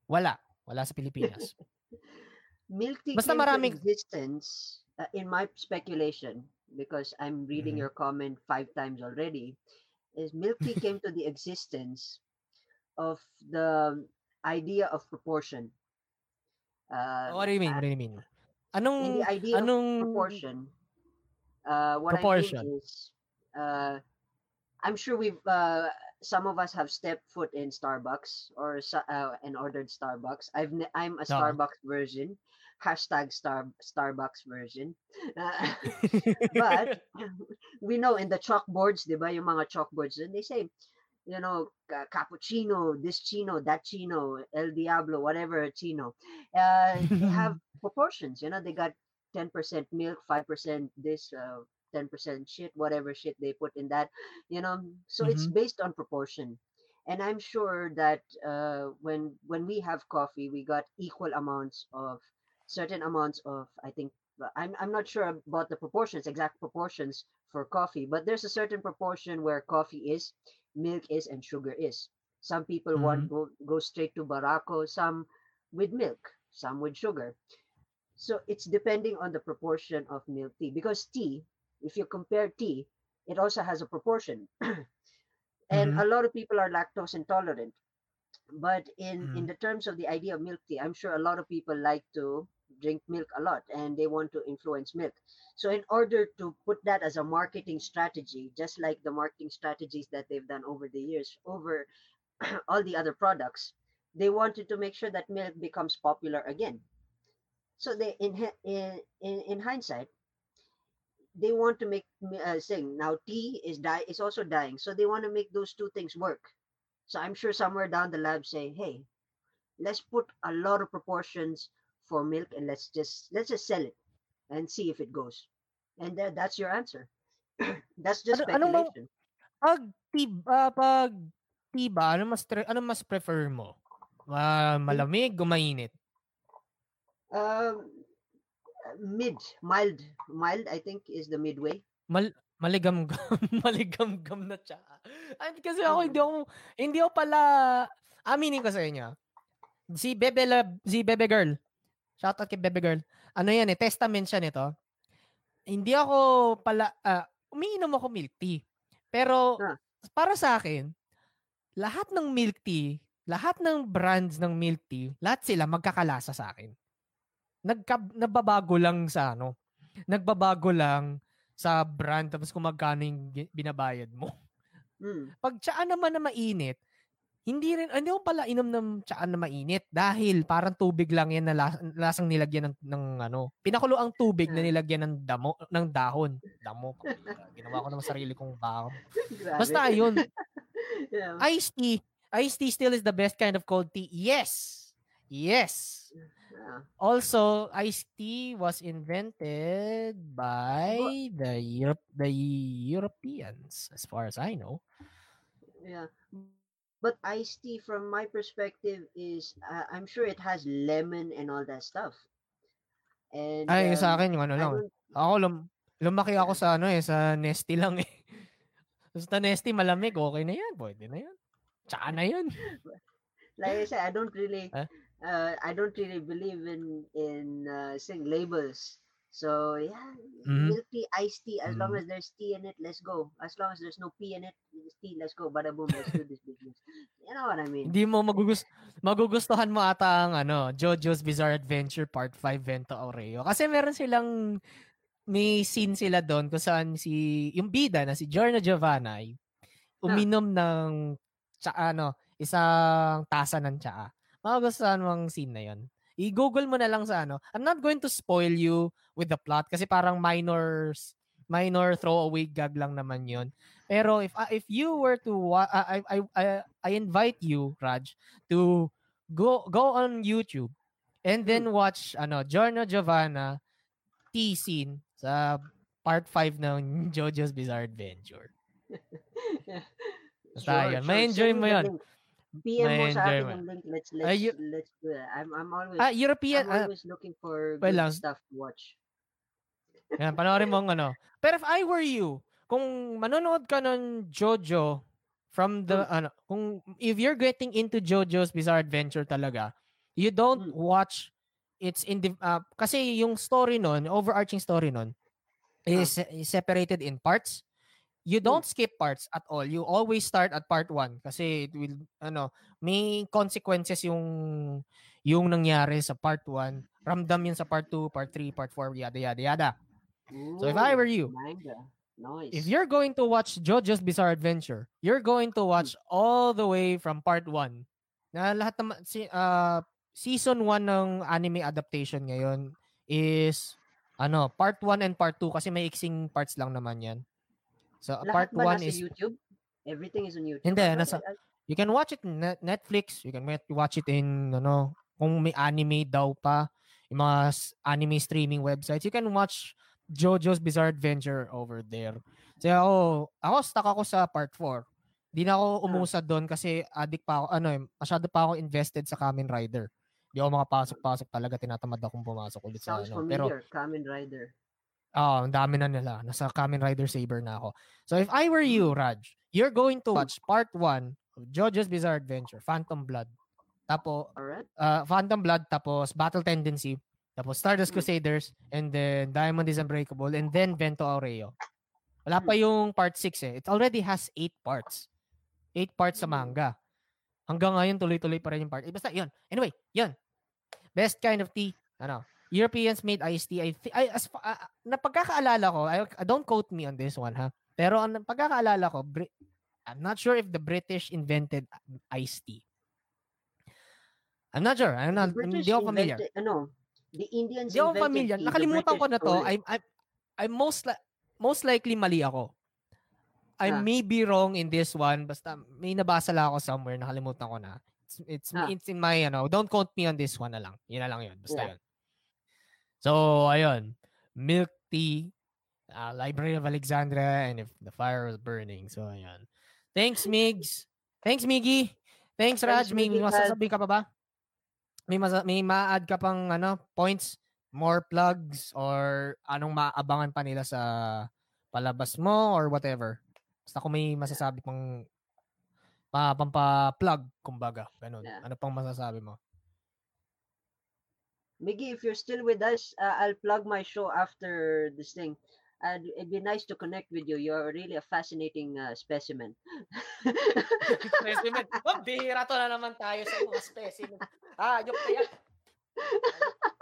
wala, wala sa Pilipinas. Milk tea Basta came maraming- to existence uh, in my speculation. because I'm reading Mhm. your comment five times already, is milk tea came to the existence of the idea of proportion. Uh, what do you mean? What do you mean? in Anong the idea of anong proportion, uh, what I proportion? mean is, uh, I'm sure we've uh, some of us have stepped foot in Starbucks or uh, and ordered Starbucks. I've ne- I'm a Oo. Starbucks version, hashtag Star Starbucks version. Uh, but we know in the chalkboards, di ba, yung mga chalkboards, and they say, you know, ca- cappuccino, this chino, that chino, El Diablo, whatever chino. Uh, they have proportions, you know, they got 10% milk, 5% this, uh, 10% shit, whatever shit they put in that, you know. So it's Mhm. based on proportion. And I'm sure that uh, when when we have coffee, we got equal amounts of certain amounts of I think I'm I'm not sure about the proportions, exact proportions for coffee, but there's a certain proportion where coffee is, milk is, and sugar is. Some people want go go straight to Barako, some with milk, some with sugar. So it's depending on the proportion of milk tea because tea, if you compare tea, it also has a proportion. and Mhm. a lot of people are lactose intolerant. But in in Mhm. the terms of the idea of milk tea, I'm sure a lot of people like to drink milk a lot and they want to influence milk. So in order to put that as a marketing strategy, just like the marketing strategies that they've done over the years over all the other products, they wanted to make sure that milk becomes popular again. So they in in in, in hindsight, they want to make uh, sing now tea is die is also dying, so they want to make those two things work. So I'm sure somewhere down the lab say, hey, let's put a lot of proportions for milk and let's just let's just sell it and see if it goes. And that, that's your answer. that's just Ano speculation. pag tea ah, pag tea ba, ano mas ano mas prefer mo? Ah, malamig o mainit? Um, mid, mild, mild. I think is the midway. Mal maligamgam, maligamgam na tsaa. Ay, kasi ako hindi ako hindi ako pala aminin ko sa inyo. Si Bebe Lab, si Bebe Girl. Shout out kay Bebe Girl. Ano yan eh, testament siya nito. Hindi ako pala ah, umiinom ako milk tea. Pero Ah. para sa akin, lahat ng milk tea, lahat ng brands ng milk tea, lahat sila magkakalasa sa akin. Nagka, nababago lang sa ano, nagbabago lang sa brand tapos kung magkano yung binabayad mo. Mm. Pag tsaa naman na mainit, hindi rin, hindi ko pala inom ng tsaa na mainit dahil parang tubig lang yan na las- lasang nilagyan ng, ng ano, pinakulo ang tubig na Ah. nilagyan ng damo, ng dahon. Damo. Ginawa ko naman sarili kong baon. Basta ayun, yeah. iced tea, iced tea still is the best kind of cold tea. Yes. Yes. Yeah. Also, iced tea was invented by the Europe, the Europeans, as far as I know. Yeah. But iced tea, from my perspective, is uh, I'm sure it has lemon and all that stuff. And Ay, sa um, akin yung ano I lang. Ako lum- lumaki ako sa ano eh, sa Nesty lang eh. Basta Nesty malamig, okay na yan. Pwede na yan. Tsaka na yan. like I said, I don't really, Huh? Uh, I don't really believe in in uh, saying labels. So yeah, Mhm. milk tea, iced tea. As long Mhm. as there's tea in it, let's go. As long as there's no pee in it, it's tea. Let's go. Bada boom. Let's do this business. You know what I mean? Hindi mo magugus magugustuhan mo ata ang ano, JoJo's Bizarre Adventure Part 5 Vento Aureo. Kasi meron silang may scene sila doon kung saan si yung bida na si Giorno Giovanna ay uminom ng tsa, ano, isang tasa ng tsaa. Magugustuhan mo ang scene na yon. I-google mo na lang sa ano. I'm not going to spoil you with the plot kasi parang minor minor throwaway gag lang naman yon. Pero if uh, if you were to wa- uh, I, I I I invite you Raj to go go on YouTube and then watch ano Giorno Giovanna tea scene sa part 5 ng JoJo's Bizarre Adventure. Basta yun. May enjoy Send mo yun. PM mo May sa enjoy akin mo. yung link. Let's let's Ay, you- let's do it. I'm I'm always Ah, European. I'm ah, always looking for well good lang. stuff to watch. yan, panoorin mo ang ano. Pero if I were you, kung manonood ka ng JoJo from the, ano, kung, if you're getting into JoJo's Bizarre Adventure talaga, you don't Hmm. watch its in kasi yung story nun, overarching story nun, is, is separated in parts. You Hmm. don't skip parts at all. You always start at part 1 kasi it will ano, may consequences yung yung nangyari sa part 1. Ramdam yun sa part 2, part 3, part 4, yada yada yada. So if I were you, manga. Nice. if you're going to watch JoJo's Bizarre Adventure, you're going to watch all the way from part 1. Na lahat naman si ah, season 1 ng anime adaptation ngayon is ano, part 1 and part 2 kasi may iksing parts lang naman 'yan. So part Lahat ba 1 nasa is YouTube? Everything is on YouTube. Hindi, Ah, nasa- you can watch it in Net- Netflix, you can watch it in ano, kung may anime daw pa, yung mga anime streaming websites, you can watch JoJo's Bizarre Adventure over there. So ako, ako stuck ako sa part 4. Di na ako umusad doon kasi addict pa ako, ano, eh, masyado pa ako invested sa Kamen Rider. Di ako makapasok-pasok talaga, tinatamad akong pumasok ulit sa Sounds ano. Pero familiar. Kamen Rider. Oh, ang dami na nila. Nasa Kamen Rider Saber na ako. So if I were you, Raj, you're going to watch part 1 of JoJo's Bizarre Adventure, Phantom Blood. Tapos Alright. uh, Phantom Blood, tapos Battle Tendency, tapos Stardust Mm. Crusaders, and then Diamond is Unbreakable, and then Vento Aureo. Wala pa yung part 6 eh. It already has 8 parts. 8 parts sa Mm. manga. Hanggang ngayon, tuloy-tuloy pa rin yung part. Eh, basta, yun. Anyway, yun. Best kind of tea. Ano, Europeans made iced tea. I, thi- I as ah, na pagkakaalala ko, I, don't quote me on this one ha. Pero ang pagkakaalala ko, Bri- I'm not sure if the British invented iced tea. I'm not sure. I'm not, hindi ako familiar. invented- Ano? The Indians Hindi ako invented familiar. tea, the Nakalimutan ko na to. I'm, I'm, I'm most, li- most likely mali ako. I Ah. may be wrong in this one. Basta may nabasa lang ako somewhere. Nakalimutan ko na. It's, it's, Ah. it's in my, ano, don't quote me on this one na lang. Yun na lang yun. Basta Yeah. yun. So, ayun. Milk tea, uh, Library of Alexandria, and if the fire was burning. So, ayun. Thanks, Migs. Thanks, Miggy. Thanks, Raj. Thanks, May Miggy, masasabi ka pa ba? May, masa- may ma-add ka pang ano, points, more plugs, or anong maabangan pa nila sa palabas mo or whatever. Basta kung may masasabi pang pa, pampa-plug, kumbaga. Ganun. Yeah. Ano pang masasabi mo? Miggy, if you're still with us, uh, I'll plug my show after this thing. Uh, it'd be nice to connect with you. You're really a fascinating uh, specimen. specimen. Oh, bihira to na naman tayo sa mga specimen. Ah, na yan.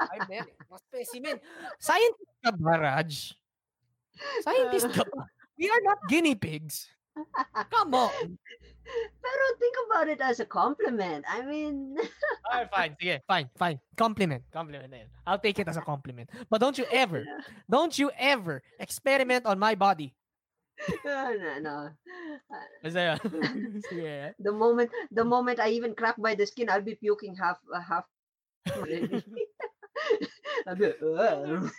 Ay, eh. Mga specimen. Scientist ka ba, Raj? Scientist ka ba? We are not guinea pigs. Come on. Pero think about it as a compliment. I mean, Alright, fine. Sige, fine, fine. Compliment. Compliment na. I'll take it as a compliment. But don't you ever, don't you ever experiment on my body. no, no, no. Uh, Basta yun. Sige. The moment, the moment I even crack by the skin, I'll be puking half, uh, half. I'll be, "Ugh."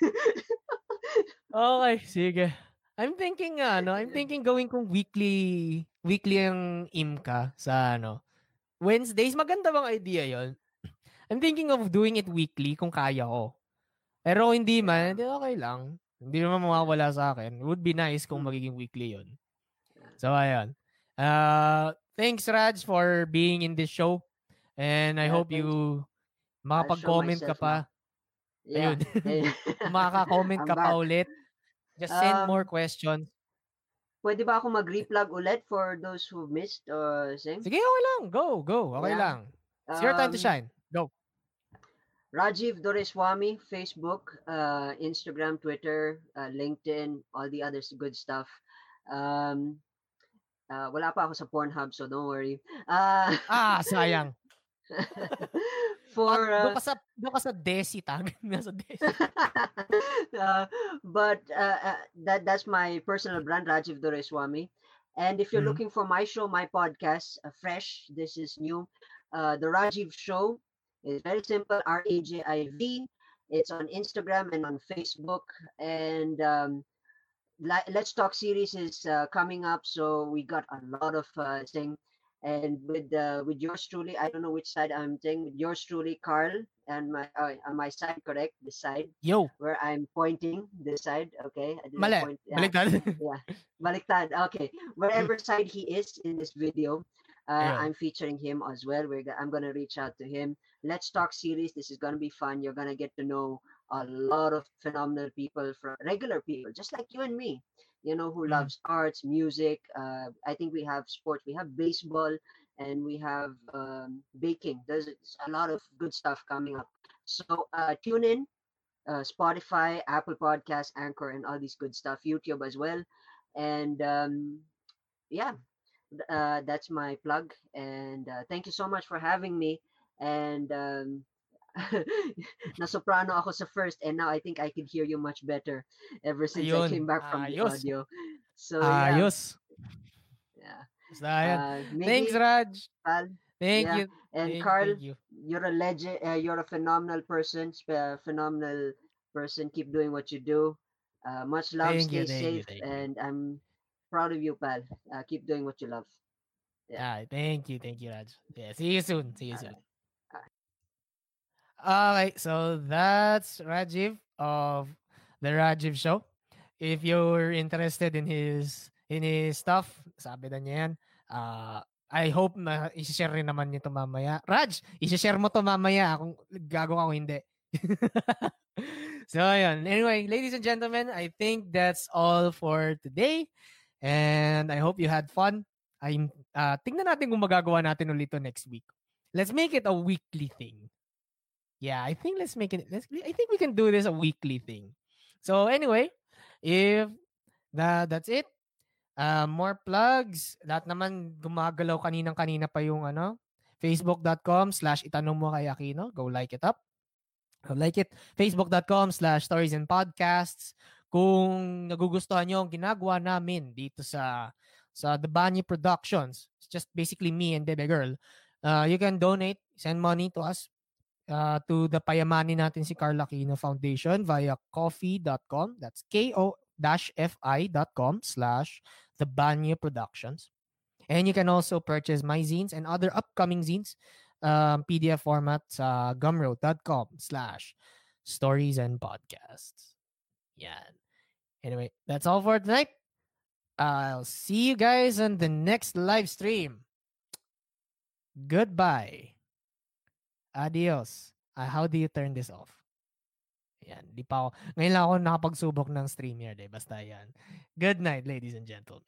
Okay, sige. I'm thinking ano, I'm thinking gawin kong weekly weekly ang IMCA sa ano. Wednesdays, maganda bang idea 'yon? I'm thinking of doing it weekly kung kaya ko. Pero hindi man, hindi okay lang. Hindi naman mawawala sa akin. It would be nice kung magiging weekly 'yon. So ayun. Uh thanks Raj for being in this show. And I Yeah, hope you makapag-comment ka pa. Yeah. Ayun. Makaka-comment ka pa ulit. Just send Um, more questions. Pwede ba ako mag-replug ulit for those who missed uh, sing? Sige, okay lang. Go, go. Okay Yeah. lang. It's your time to Um, shine. Go. Rajiv Doreswamy, Facebook, uh, Instagram, Twitter, uh, LinkedIn, all the other good stuff. Um, uh, wala pa ako sa Pornhub, so don't worry. Uh, Ah, sayang. for doon uh, ka sa doon ka sa Desi tag. Nasa Desi. uh, but uh, uh, that that's my personal brand, Rajiv Doreswamy. And if you're Mhm. looking for my show, my podcast, uh, fresh, this is new. Uh, the Rajiv Show is very simple. R A J I V. It's on Instagram and on Facebook. And um, Let's Talk series is uh, coming up, so we got a lot of uh, thing. And with uh, with yours truly, I don't know which side I'm saying. With yours truly, Carl, and my uh, on my side, correct, this side Yo, where I'm pointing this side. Okay, I mali. point. yeah, Baliktad. Baliktad. Okay, wherever side he is in this video, Uh, Ayun. I'm featuring him as well. We're I'm gonna reach out to him. Let's talk series. This is gonna be fun. You're gonna get to know a lot of phenomenal people, from regular people, just like you and me. You know who loves arts, music. Uh, I think we have sports. We have baseball, and we have um, baking. There's a lot of good stuff coming up. So uh, tune in. Uh, Spotify, Apple Podcasts, Anchor, and all these good stuff. YouTube as well. And um, yeah, uh, that's my plug. And uh, thank you so much for having me. And um, na soprano ako sa first, and now I think I can hear you much better ever since I came back from the audio. So yeah, Ayos. yeah. Uh, Thanks, Raj. Pal, Thank yeah. you. and Thank, Carl, thank you. you're a legend. Uh, you're a phenomenal person. uh, phenomenal person. Keep doing what you do. Uh, much love. Thank stay you, safe, you. and I'm proud of you, pal. Uh, keep doing what you love. Yeah, thank you, thank you, Raj. Yeah, see you soon. See you Alright. soon. Okay, so that's Rajiv of the Rajiv Show. If you're interested in his in his stuff, sabi na niya yan. Uh, I hope na i-share rin naman niyo to mamaya. Raj, i-share mo to mamaya kung gagawa ko hindi. so, ayun. Anyway, ladies and gentlemen, I think that's all for today. And I hope you had fun. I'm, uh, tingnan natin kung magagawa natin ulit to next week. Let's make it a weekly thing. Yeah, I think let's make it. Let's. I think we can do this a weekly thing. So anyway, if that that's it. Uh, more plugs. Lahat naman gumagalaw kaninang kanina pa yung ano. Facebook.com slash itanong mo kay Aquino. Go like it up. Go like it. Facebook.com slash stories and podcasts. Kung nagugustuhan nyo ang ginagawa namin dito sa sa The Banyo Productions, it's just basically me and Bebe Girl, uh, you can donate, send money to us uh, to the payamani natin si Carl Aquino Foundation via coffee.com. That's ko-fi.com slash The Banyo Productions. And you can also purchase my zines and other upcoming zines um, PDF format sa gumroad.com slash stories and podcasts. Yan. Anyway, that's all for tonight. I'll see you guys on the next live stream. Goodbye. Adios. Uh, how do you turn this off? Yan, di pa ako. Ngayon lang ako nakapagsubok ng StreamYard eh. Basta yan. Good night, ladies and gentlemen.